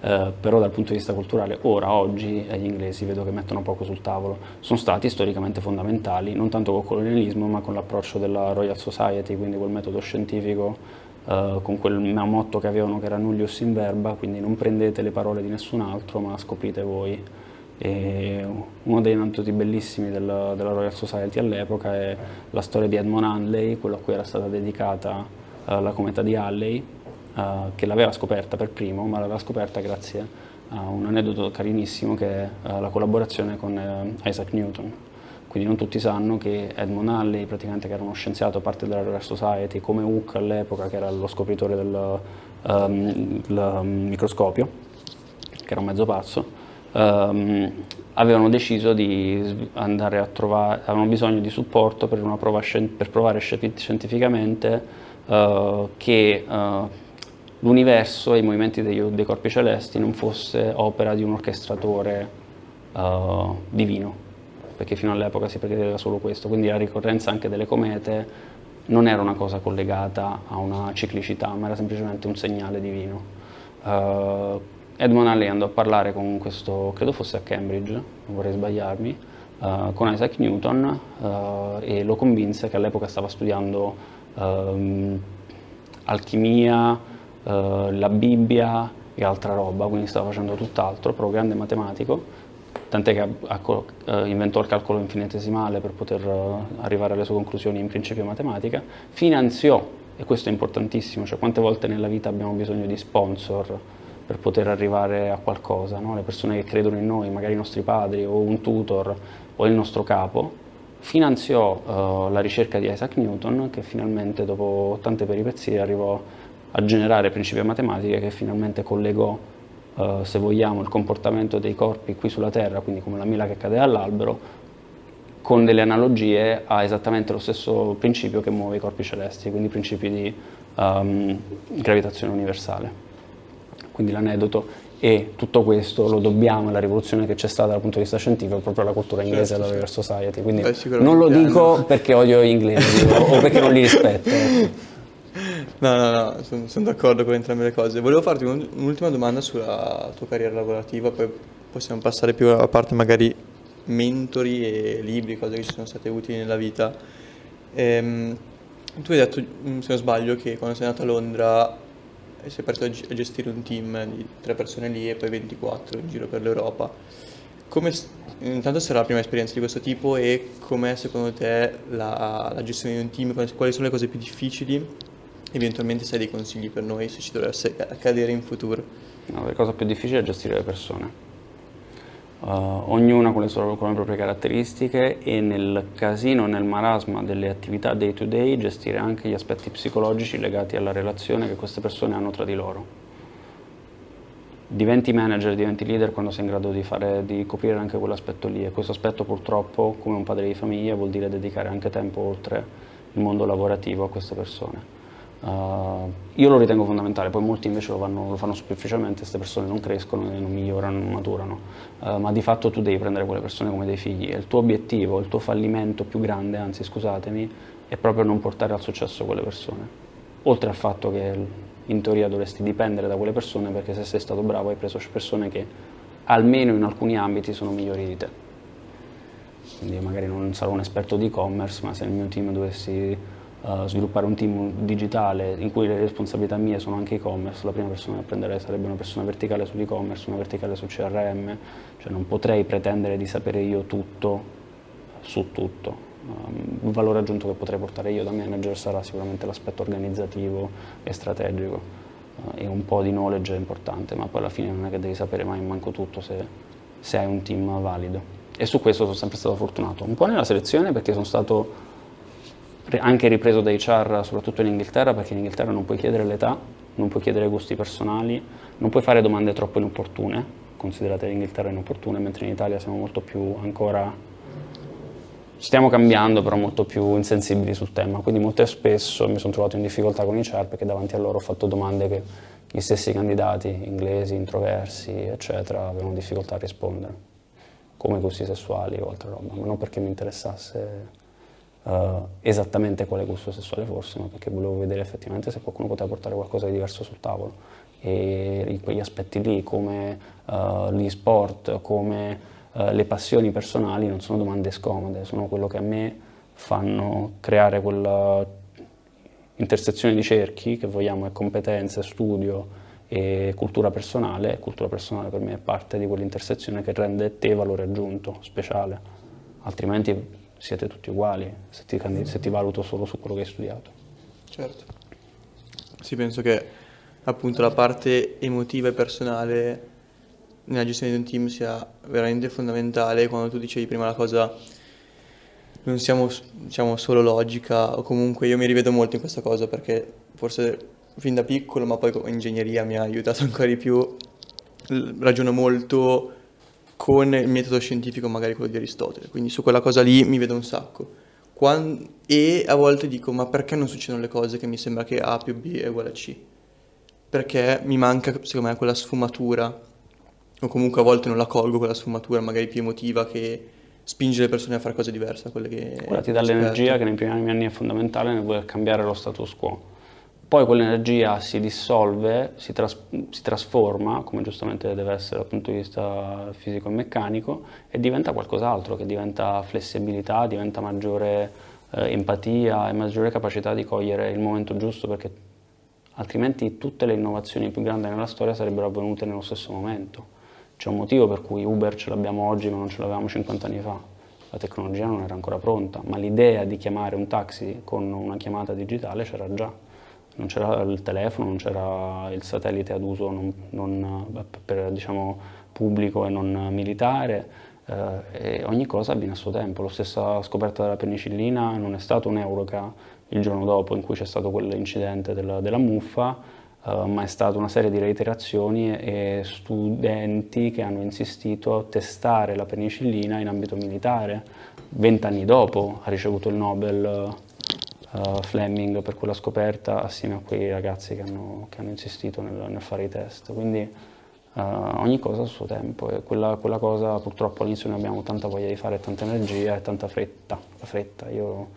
eh, però dal punto di vista culturale ora, oggi, gli inglesi vedo che mettono poco sul tavolo. Sono stati storicamente fondamentali, non tanto col colonialismo, ma con l'approccio della Royal Society, quindi col metodo scientifico, eh, con quel motto che avevano che era nullius in verba, quindi non prendete le parole di nessun altro, ma scoprite voi. E uno dei aneddoti bellissimi della, della Royal Society all'epoca è la storia di Edmond Halley, quello a cui era stata dedicata eh, la cometa di Halley, eh, che l'aveva scoperta per primo, ma l'aveva scoperta grazie a un aneddoto carinissimo che è eh, la collaborazione con eh, Isaac Newton. Quindi non tutti sanno che Edmond Halley, praticamente che era uno scienziato, parte della Royal Society, come Hooke all'epoca, che era lo scopritore del il microscopio, che era un mezzo pazzo, ehm, avevano deciso di andare a trovare, avevano bisogno di supporto per, prova per provare sci- scientificamente eh, che eh, l'universo e i movimenti degli- dei corpi celesti non fosse opera di un orchestratore eh, divino, perché fino all'epoca si pretendeva solo questo, quindi la ricorrenza anche delle comete non era una cosa collegata a una ciclicità, ma era semplicemente un segnale divino. Eh, Edmond Halley andò a parlare con questo, credo fosse a Cambridge, non vorrei sbagliarmi, eh, con Isaac Newton eh, e lo convinse che all'epoca stava studiando ehm, alchimia, la Bibbia e altra roba, quindi stava facendo tutt'altro, però grande matematico, tant'è che ha- eh, inventò il calcolo infinitesimale per poter eh, arrivare alle sue conclusioni in principio matematica, finanziò, e questo è importantissimo, cioè quante volte nella vita abbiamo bisogno di sponsor per poter arrivare a qualcosa, no? le persone che credono in noi, magari i nostri padri o un tutor o il nostro capo, finanziò eh, la ricerca di Isaac Newton che finalmente dopo tante peripezie arrivò a generare principi a matematica che finalmente collegò, eh, se vogliamo, il comportamento dei corpi qui sulla Terra, quindi come la mela che cade dall'albero, con delle analogie a esattamente lo stesso principio che muove i corpi celesti, quindi i principi di ehm, gravitazione universale. Quindi l'aneddoto e tutto questo lo dobbiamo alla rivoluzione che c'è stata dal punto di vista scientifico proprio alla cultura inglese Certo, e Royal Society. Quindi Beh, non lo dico perché odio gli inglesi o, o perché non li rispetto. <laughs> No, no, no, sono d'accordo con entrambe le cose. Volevo farti un- un'ultima domanda sulla tua carriera lavorativa, poi possiamo passare più alla parte magari mentori e libri, cose che ci sono state utili nella vita. Ehm, tu hai detto, mm, se non sbaglio, che quando sei andato a Londra sei partito a a gestire un team di tre persone lì e poi 24 in giro per l'Europa. Come, intanto sarà la prima esperienza di questo tipo e com'è secondo te la, la gestione di un team? Quali sono le cose più difficili? Eventualmente se hai dei consigli per noi se ci dovesse accadere in futuro. No, la cosa più difficile è gestire le persone. Uh, ognuna con le, sue, con le proprie caratteristiche e nel casino, nel marasma delle attività day to day gestire anche gli aspetti psicologici legati alla relazione che queste persone hanno tra di loro. Diventi manager, diventi leader quando sei in grado di, fare, di coprire anche quell'aspetto lì e questo aspetto purtroppo come un padre di famiglia vuol dire dedicare anche tempo oltre il mondo lavorativo a queste persone. Uh, io lo ritengo fondamentale, poi molti invece lo fanno, lo fanno superficialmente, queste persone non crescono non migliorano, non maturano, Uh, ma di fatto tu devi prendere quelle persone come dei figli e il tuo obiettivo, il tuo fallimento più grande, anzi scusatemi, è proprio non portare al successo quelle persone. Oltre al fatto che in teoria dovresti dipendere da quelle persone perché se sei stato bravo hai preso persone che almeno in alcuni ambiti sono migliori di te. Quindi magari non sarò un esperto di e-commerce, ma se nel mio team dovessi uh, sviluppare un team digitale in cui le responsabilità mie sono anche e-commerce, la prima persona che prenderei sarebbe una persona verticale sull'e-commerce, una verticale sul CRM, cioè non potrei pretendere di sapere io tutto su tutto. Um, il valore aggiunto che potrei portare io da manager sarà sicuramente l'aspetto organizzativo e strategico uh, e un po' di knowledge è importante, ma poi alla fine non è che devi sapere mai manco tutto se, se hai un team valido. E su questo sono sempre stato fortunato, un po' nella selezione perché sono stato anche ripreso da HR soprattutto in Inghilterra perché in Inghilterra non puoi chiedere l'età, non puoi chiedere gusti personali, non puoi fare domande troppo inopportune, considerate l'Inghilterra inopportune, mentre in Italia siamo molto più ancora Stiamo cambiando però molto più insensibili sul tema, quindi molto spesso mi sono trovato in difficoltà con i CERP perché davanti a loro ho fatto domande che gli stessi candidati, inglesi, introversi, eccetera, avevano difficoltà a rispondere, come gusti sessuali o altra roba, ma non perché mi interessasse uh, esattamente quale gusto sessuale fosse, ma perché volevo vedere effettivamente se qualcuno poteva portare qualcosa di diverso sul tavolo. E in quegli aspetti lì, come uh, gli sport, come uh, le passioni personali, non sono domande scomode, sono quello che a me fanno creare quella intersezione di cerchi che vogliamo è competenze, studio e cultura personale. Cultura personale per me è parte di quell'intersezione che rende te valore aggiunto, speciale, altrimenti siete tutti uguali se ti, se ti valuto solo su quello che hai studiato. Certo. Sì, penso che appunto la parte emotiva e personale nella gestione di un team sia veramente fondamentale. Quando tu dicevi prima la cosa, non siamo diciamo, solo logica, o comunque io mi rivedo molto in questa cosa perché forse fin da piccolo, ma poi con ingegneria mi ha aiutato <laughs> ancora di più. Ragiono molto con il metodo scientifico, magari quello di Aristotele, quindi su quella cosa lì mi vedo un sacco. Quando, e a volte dico, ma perché non succedono le cose che mi sembra che A più B è uguale a C? Perché mi manca, secondo me, quella sfumatura o comunque a volte non la colgo quella sfumatura magari più emotiva che spinge le persone a fare cose diverse da quelle che... Quella ti dà l'energia che nei primi anni è fondamentale nel voler cambiare lo status quo. Poi quell'energia si dissolve, si, tras- si, trasforma, come giustamente deve essere dal punto di vista fisico e meccanico, e diventa qualcos'altro, che diventa flessibilità, diventa maggiore eh, empatia e maggiore capacità di cogliere il momento giusto, perché altrimenti tutte le innovazioni più grandi nella storia sarebbero avvenute nello stesso momento. C'è un motivo per cui Uber ce l'abbiamo oggi ma non ce l'avevamo 50 anni fa. La tecnologia non era ancora pronta, ma l'idea di chiamare un taxi con una chiamata digitale c'era già. Non c'era il telefono, non c'era il satellite ad uso non, non, per, diciamo, pubblico e non militare, eh, e ogni cosa avviene a suo tempo. La stessa scoperta della penicillina non è stato un'euroca il giorno dopo in cui c'è stato quell'incidente della, della muffa, uh, ma è stata una serie di reiterazioni e studenti che hanno insistito a testare la penicillina in ambito militare. Vent'anni dopo ha ricevuto il Nobel uh, Fleming per quella scoperta assieme a quei ragazzi che hanno, che hanno insistito nel, nel, fare i test. Quindi Uh, ogni cosa a suo tempo e quella, quella, cosa purtroppo all'inizio noi abbiamo tanta voglia di fare, tanta energia e tanta fretta. La fretta, io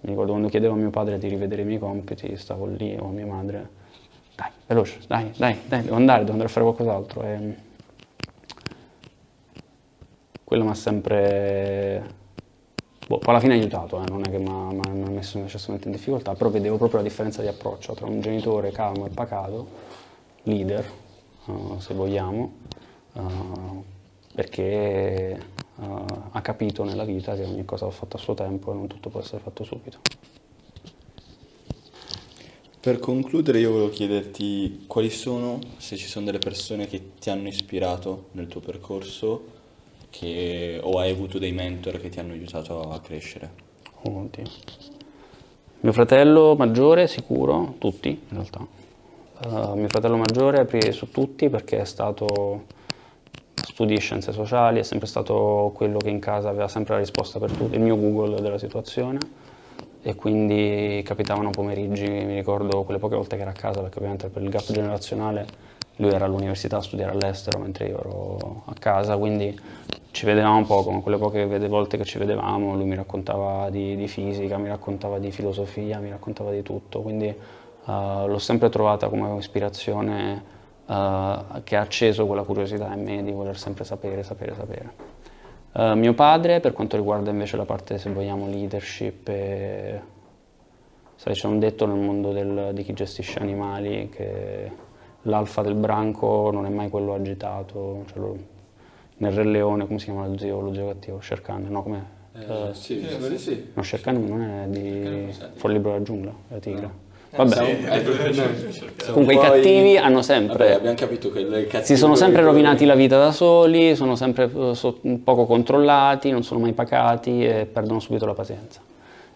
mi ricordo quando chiedevo a mio padre di rivedere i miei compiti, stavo lì o a mia madre dai, veloce, dai, dai, dai, devo andare, devo andare a fare qualcos'altro. E quello mi ha sempre... Boh, alla fine ha aiutato, eh, non è che mi ha messo necessariamente in difficoltà, però vedevo proprio la differenza di approccio tra un genitore calmo e pacato, leader, uh, se vogliamo, uh, perché uh, ha capito nella vita che ogni cosa va fatta a suo tempo e non tutto può essere fatto subito. Per concludere io volevo chiederti quali sono, se ci sono delle persone che ti hanno ispirato nel tuo percorso che, o hai avuto dei mentor che ti hanno aiutato a crescere. Oddio. Mio fratello maggiore sicuro, tutti in realtà. Uh, mio fratello maggiore aprire su tutti perché è stato studi scienze sociali, è sempre stato quello che in casa aveva sempre la risposta per tutto, il mio Google della situazione e quindi capitavano pomeriggi, mi ricordo quelle poche volte che era a casa perché ovviamente per il gap generazionale lui era all'università a studiare all'estero mentre io ero a casa, quindi ci vedevamo poco, ma quelle poche volte che ci vedevamo lui mi raccontava di, di fisica, mi raccontava di filosofia, mi raccontava di tutto, quindi uh, l'ho sempre trovata come ispirazione uh, che ha acceso quella curiosità in me di voler sempre sapere, sapere, sapere. Uh, mio padre, per quanto riguarda invece la parte, se vogliamo, leadership, e... sai, c'è un detto nel mondo del, di chi gestisce animali che l'alfa del branco non è mai quello agitato, cioè lo, nel Re Leone, come si chiama lo zio, lo zio cattivo? Sherkan, no, com'è? Eh, uh, sì, sì, sì. No, Sherkan non è di Fuori libro della giungla, la tigre. No. Vabbè. Sì. Comunque i cattivi hanno sempre... Vabbè, abbiamo capito che le Si sono sempre rovinati la vita da soli, sono sempre eh, poco controllati, non sono mai pacati e perdono subito la pazienza.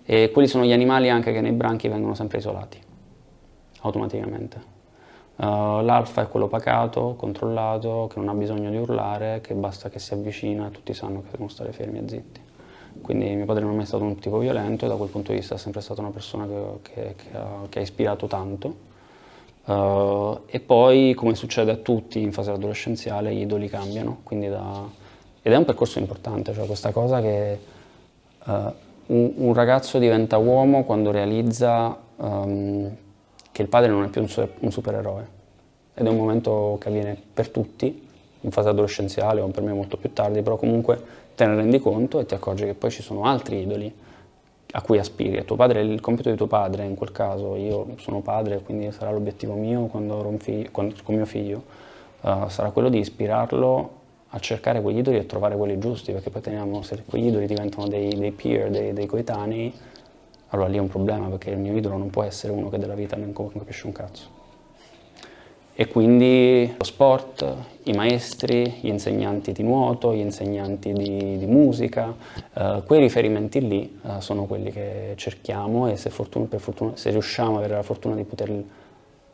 E quelli sono gli animali anche che nei branchi vengono sempre isolati, automaticamente. Uh, l'alfa è quello pacato, controllato, che non ha bisogno di urlare, che basta che si avvicina e tutti sanno che devono stare fermi e zitti. quindi mio padre non è mai stato un tipo violento e da quel punto di vista è sempre stata una persona che, che, che, ha, che ha, ispirato tanto. Uh, e poi, come succede a tutti in fase adolescenziale, gli idoli cambiano, da... ed è un percorso importante, cioè questa cosa che uh, un, un, ragazzo diventa uomo quando realizza um, che il padre non è più un, supereroe. Ed è un momento che avviene per tutti, in fase adolescenziale o per me molto più tardi, però comunque te ne rendi conto e ti accorgi che poi ci sono altri idoli a cui aspiri. E tuo padre, il compito di tuo padre in quel caso, io sono padre, quindi sarà l'obiettivo mio quando avrò un figlio, quando, con mio figlio, uh, sarà quello di ispirarlo a cercare quegli idoli e trovare quelli giusti, perché poi teniamo, se quegli idoli diventano dei, dei peer, dei, dei, coetanei, allora lì è un problema, perché il mio idolo non può essere uno che della vita non capisce un cazzo. E quindi lo sport, i maestri, gli insegnanti di nuoto, gli insegnanti di, di musica, eh, quei riferimenti lì eh, sono quelli che cerchiamo e se, fortuna, fortuna, se, riusciamo ad avere la fortuna di poter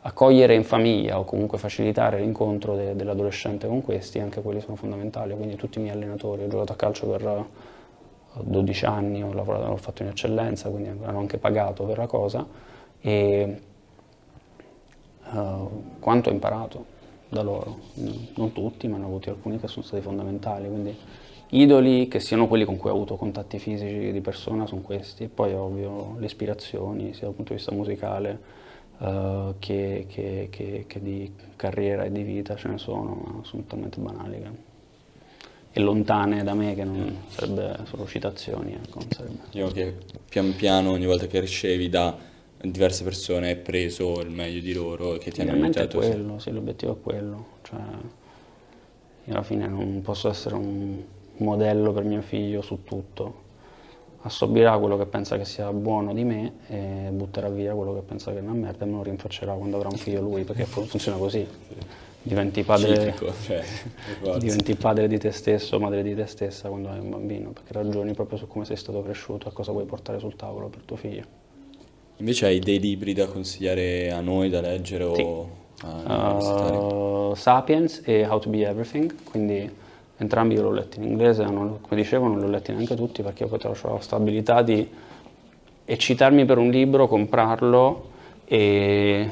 accogliere in famiglia o comunque facilitare l'incontro de, dell'adolescente con questi, anche quelli sono fondamentali. Quindi tutti i miei allenatori, ho giocato a calcio per 12 anni, ho, lavorato, ho fatto in eccellenza, quindi hanno anche pagato per la cosa. E, uh, quanto ho imparato da loro, non tutti, ma ne ho avuti alcuni che sono stati fondamentali, quindi idoli che siano quelli con cui ho avuto contatti fisici di persona sono questi, e poi ovvio le ispirazioni sia dal punto di vista musicale uh, che, che, che, che, di carriera e di vita ce ne sono, ma sono talmente banali e lontane da me che non sarebbe solo citazioni. Ecco, Io che pian piano ogni volta che ricevi da diverse persone hai preso il meglio di loro che ti hanno aiutato. è quello, sì, l'obiettivo è quello. Cioè, io alla fine non posso essere un modello per mio figlio su tutto. Assorbirà quello che pensa che sia buono di me e butterà via quello che pensa che è una merda e me lo rinfaccerà quando avrà un figlio lui, perché funziona così. Diventi padre, Citrico, cioè, <laughs> diventi padre di te stesso, madre di te stessa quando hai un bambino, perché ragioni proprio su come sei stato cresciuto e cosa vuoi portare sul tavolo per tuo figlio. Invece hai dei libri da consigliare a noi da leggere sì. o uh, Sapiens e How to Be Everything, quindi entrambi io l'ho letti in inglese, non, come dicevo non li ho letti neanche tutti perché io poi ho la stabilità di eccitarmi per un libro, comprarlo e,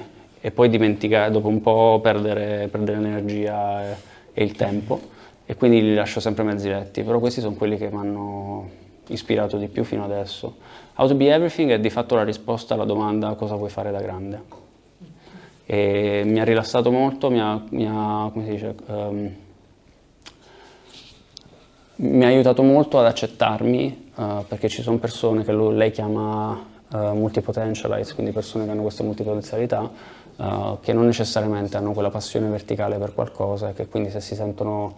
e poi dimenticare, dopo un po' perdere, perdere l'energia e, e il tempo e quindi li lascio sempre mezzi letti, però questi sono quelli che mi hanno ispirato di più fino adesso. How to be everything è di fatto la risposta alla domanda cosa vuoi fare da grande. E mi ha rilassato molto, mi ha, mi ha, dice, um, mi ha aiutato molto ad accettarmi uh, perché ci sono persone che lui, lei chiama uh, multipotentialites, quindi persone che hanno queste multipotenzialità, uh, che non necessariamente hanno quella passione verticale per qualcosa e che quindi se si sentono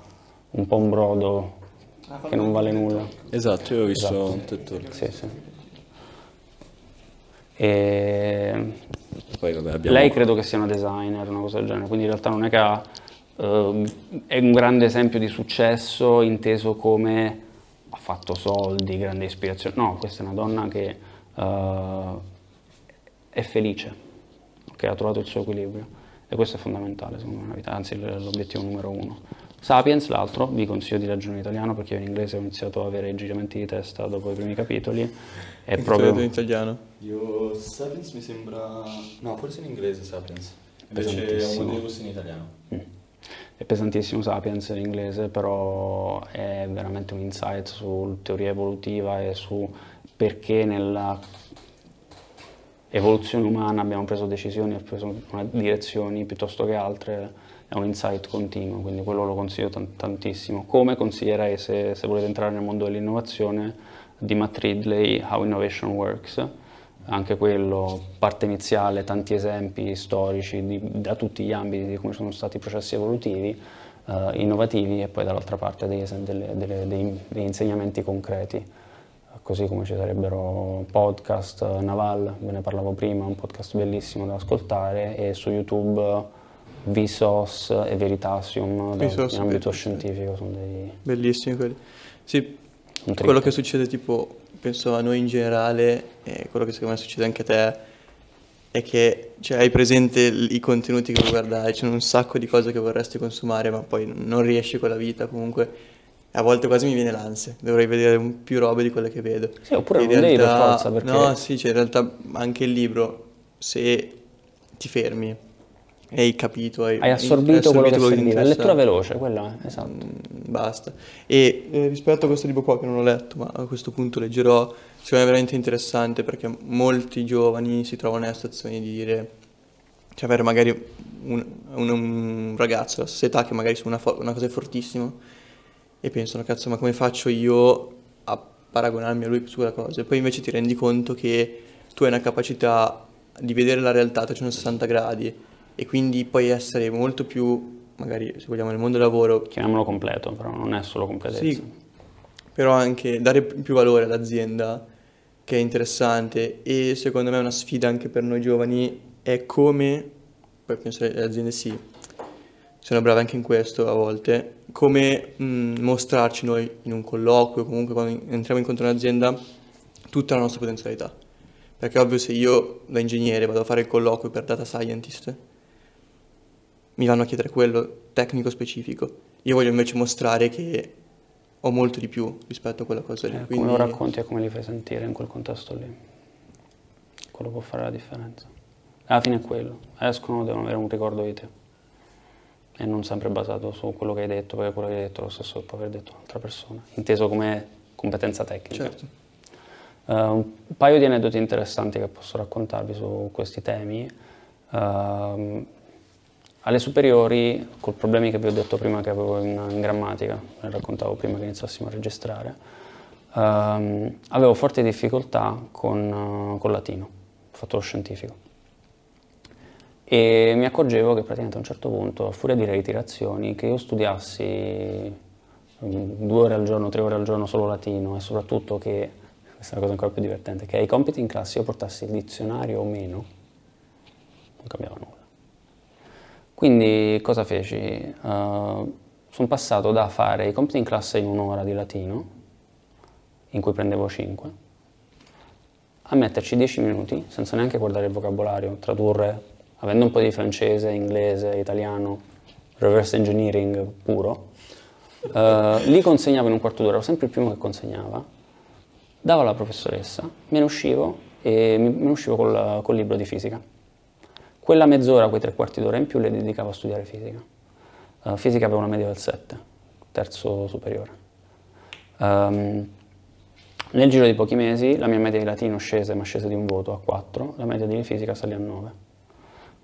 un po' un brodo che non vale nulla. Esatto, io ho visto esatto. un TED Sì, sì. E... Poi, vabbè, abbiamo... Lei credo che sia una designer, una cosa del genere, quindi in realtà non è che ha, uh, è un grande esempio di successo inteso come ha fatto soldi, grande ispirazione. No, questa è una donna che uh, è felice, che ha trovato il suo equilibrio e questo è fondamentale secondo me nella vita, anzi l'obiettivo numero uno. Sapiens, l'altro, vi consiglio di leggere in italiano perché io in inglese ho iniziato a avere i giramenti di testa dopo i primi capitoli. È in proprio... in italiano? Io Sapiens mi sembra... no, forse in inglese Sapiens. Invece ho un in italiano. Mm. È pesantissimo Sapiens in inglese, però è veramente un insight su teoria evolutiva e su perché nella evoluzione umana abbiamo preso decisioni e preso direzioni piuttosto che altre è un insight continuo, quindi quello lo consiglio tantissimo. Come consiglierei, se, se, volete entrare nel mondo dell'innovazione, di Matt Ridley, How Innovation Works, anche quello, parte iniziale, tanti esempi storici di, da tutti gli ambiti di come sono stati i processi evolutivi, uh, innovativi e poi dall'altra parte degli, delle, delle, dei, degli insegnamenti concreti così come ci sarebbero podcast, Naval, ve ne parlavo prima, un podcast bellissimo da ascoltare e su YouTube Vsauce e Veritasium Vsauce, in ambito scientifico sono dei... Bellissimi quelli. Sì, quello che succede tipo, penso a noi in generale, e quello che secondo me succede anche a te, è che cioè, hai presente i contenuti che vuoi guardare, c'è un sacco di cose che vorresti consumare ma poi non riesci con la vita comunque a volte quasi mi viene l'ansia, dovrei vedere più robe di quelle che vedo. Sì, oppure In non per realtà- forza, perché- No, sì, cioè in realtà anche il libro, se ti fermi e hai capito, hai, Hai assorbito, quello che ti interessa, Lettura veloce, quella è, esatto. mm, basta. E eh, rispetto a questo libro qua che non ho letto, ma a questo punto leggerò, secondo me è veramente interessante perché molti giovani si trovano nella situazione di dire, cioè avere magari un, un- un ragazzo della stessa età che magari su una, fo- una cosa è fortissimo e pensano, cazzo, ma come faccio io a paragonarmi a lui su quella cosa? E poi invece ti rendi conto che tu hai una capacità di vedere la realtà a 360 gradi e quindi puoi essere molto più, magari se vogliamo nel mondo del lavoro, Chiamiamolo completo, però non è solo completezza. sì, però anche dare più valore all'azienda che è interessante e secondo me è una sfida anche per noi giovani è come, poi penso le aziende sì, sono brave anche in questo a volte, come mh, mostrarci noi in un colloquio, comunque quando entriamo incontro a un'azienda, tutta la nostra potenzialità. Perché ovvio se io da ingegnere vado a fare il colloquio per data scientist, mi vanno a chiedere quello tecnico specifico. Io voglio invece mostrare che ho molto di più rispetto a quella cosa lì. Eh, quindi- Come lo racconti e come li fai sentire in quel contesto lì. Quello può fare la differenza. Alla fine è quello. Escono, devono avere un ricordo di te. E non sempre basato su quello che hai detto, perché quello che hai detto è lo stesso che può aver detto un'altra persona. Inteso come competenza tecnica. Certo. Eh, un paio di aneddoti interessanti che posso raccontarvi su questi temi. Ehm, alle superiori, con problemi che vi ho detto prima che avevo in, in grammatica, ne raccontavo prima che iniziassimo a registrare, ehm, avevo forti difficoltà con, eh, con latino, ho fatto lo scientifico. E mi accorgevo che praticamente a un certo punto, a furia di reiterazioni, che io studiassi mm, due ore al giorno, tre ore al giorno solo latino e soprattutto che, questa è la cosa ancora più divertente, che ai compiti in classe io portassi il dizionario o meno, non cambiava nulla. Quindi cosa feci? sono passato da fare i compiti in classe in un'ora di latino, in cui prendevo 5, a metterci 10 minuti senza neanche guardare il vocabolario, tradurre, avendo un po' di francese, inglese, italiano, reverse engineering puro. eh, li consegnavo in un quarto d'ora, ero sempre il primo che consegnava, davo alla professoressa, me ne uscivo e me ne uscivo col, col libro di fisica. Quella mezz'ora, quei tre quarti d'ora in più le dedicavo a studiare fisica. Eh, fisica avevo una media del 7, terzo superiore. Ehm, nel giro di pochi mesi la mia media di latino scese, ma scese di un voto a 4, la media di fisica salì a 9.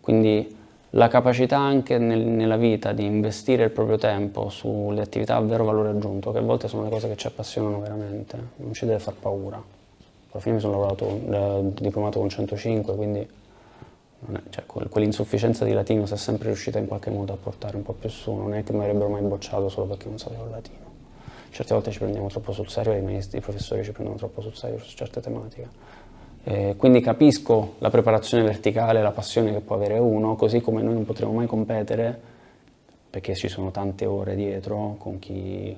Quindi la capacità anche nel- nella vita di investire il proprio tempo sulle attività a vero valore aggiunto, che a volte sono le cose che ci appassionano veramente, non ci deve far paura. Alla fine mi sono lavorato, eh, diplomato con 105, quindi cioè, quel- quell'insufficienza di latino si è sempre riuscita in qualche modo a portare un po' più su, non è che mi avrebbero mai bocciato solo perché non sapevo il latino. Certe volte ci prendiamo troppo sul serio e i maestri, i professori ci prendono troppo sul serio su certe tematiche. Eh, quindi capisco la preparazione verticale, la passione che può avere uno, così come noi non potremo mai competere, perché ci sono tante ore dietro con chi...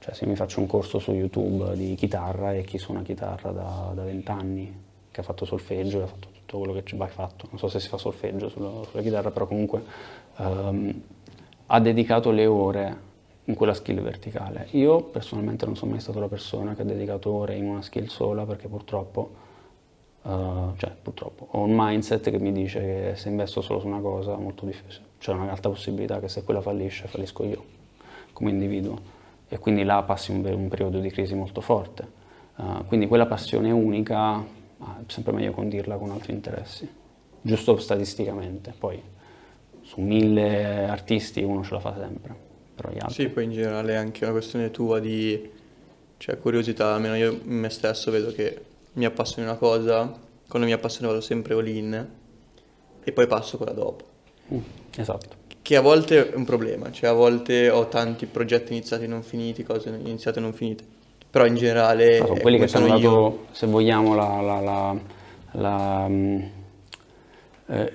Cioè se mi faccio un corso su YouTube di chitarra e chi suona chitarra da, da 20 anni, che ha fatto solfeggio, ha fatto tutto quello che ci va fatto, non so se si fa solfeggio sulla, sulla chitarra, però comunque ehm, ha dedicato le ore in quella skill verticale. Io personalmente non sono mai stato la persona che ha dedicato ore in una skill sola perché purtroppo, eh, cioè purtroppo, ho un mindset che mi dice che se investo solo su una cosa molto difficile. C'è una alta possibilità che se quella fallisce, fallisco io come individuo e quindi là passi un, un periodo di crisi molto forte. Eh, quindi quella passione unica è sempre meglio condirla con altri interessi, giusto statisticamente. Poi su mille artisti uno ce la fa sempre. Sì, poi in generale è anche una questione tua di cioè, curiosità, almeno io me stesso vedo che mi appassioni una cosa, quando mi appassiona vado sempre all in e poi passo quella dopo. Mm, esatto. Che a volte è un problema, cioè a volte ho tanti progetti iniziati e non finiti, cose iniziate e non finite. Però in generale Però sono quelli che sono io- dato, se vogliamo, la, la- la- la, mm, eh,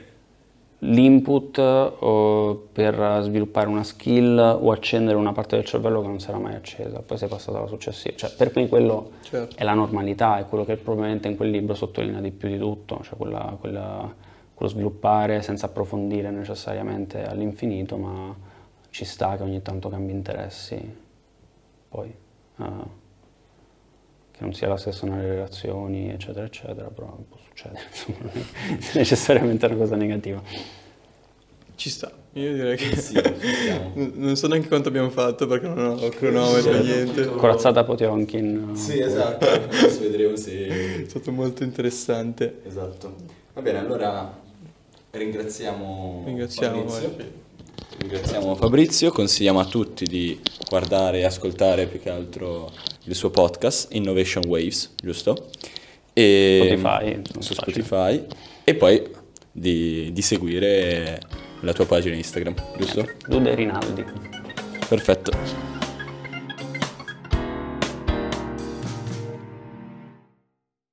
l'input eh, per sviluppare una skill o accendere una parte del cervello che non si era mai accesa, poi sei passato alla successiva. Cioè, per me quello Certo. è la normalità, è quello che probabilmente in quel libro sottolinea di più di tutto, cioè quella- quella- quello sviluppare senza approfondire necessariamente all'infinito, ma ci sta che ogni tanto cambi interessi. poi. eh, che non sia la stessa nelle relazioni, eccetera, eccetera, però succedere, insomma, non <laughs> è necessariamente una cosa negativa. Ci sta. Io direi che... Sì, ci siamo. N- non so neanche quanto abbiamo fatto perché non ho cronometro, niente. Corazzata Potionkin. Sì, esatto. Adesso vedremo se... <laughs> È stato molto interessante. Esatto. Va bene, allora ringraziamo, Ringraziamo, Fabrizio. guarda. Ringraziamo Fabrizio, consigliamo a tutti di guardare e ascoltare più che altro il suo podcast Innovation Waves, giusto? E Spotify, insomma, su facile. Spotify e poi di, di seguire la tua pagina Instagram, giusto? Dude Rinaldi. Perfetto.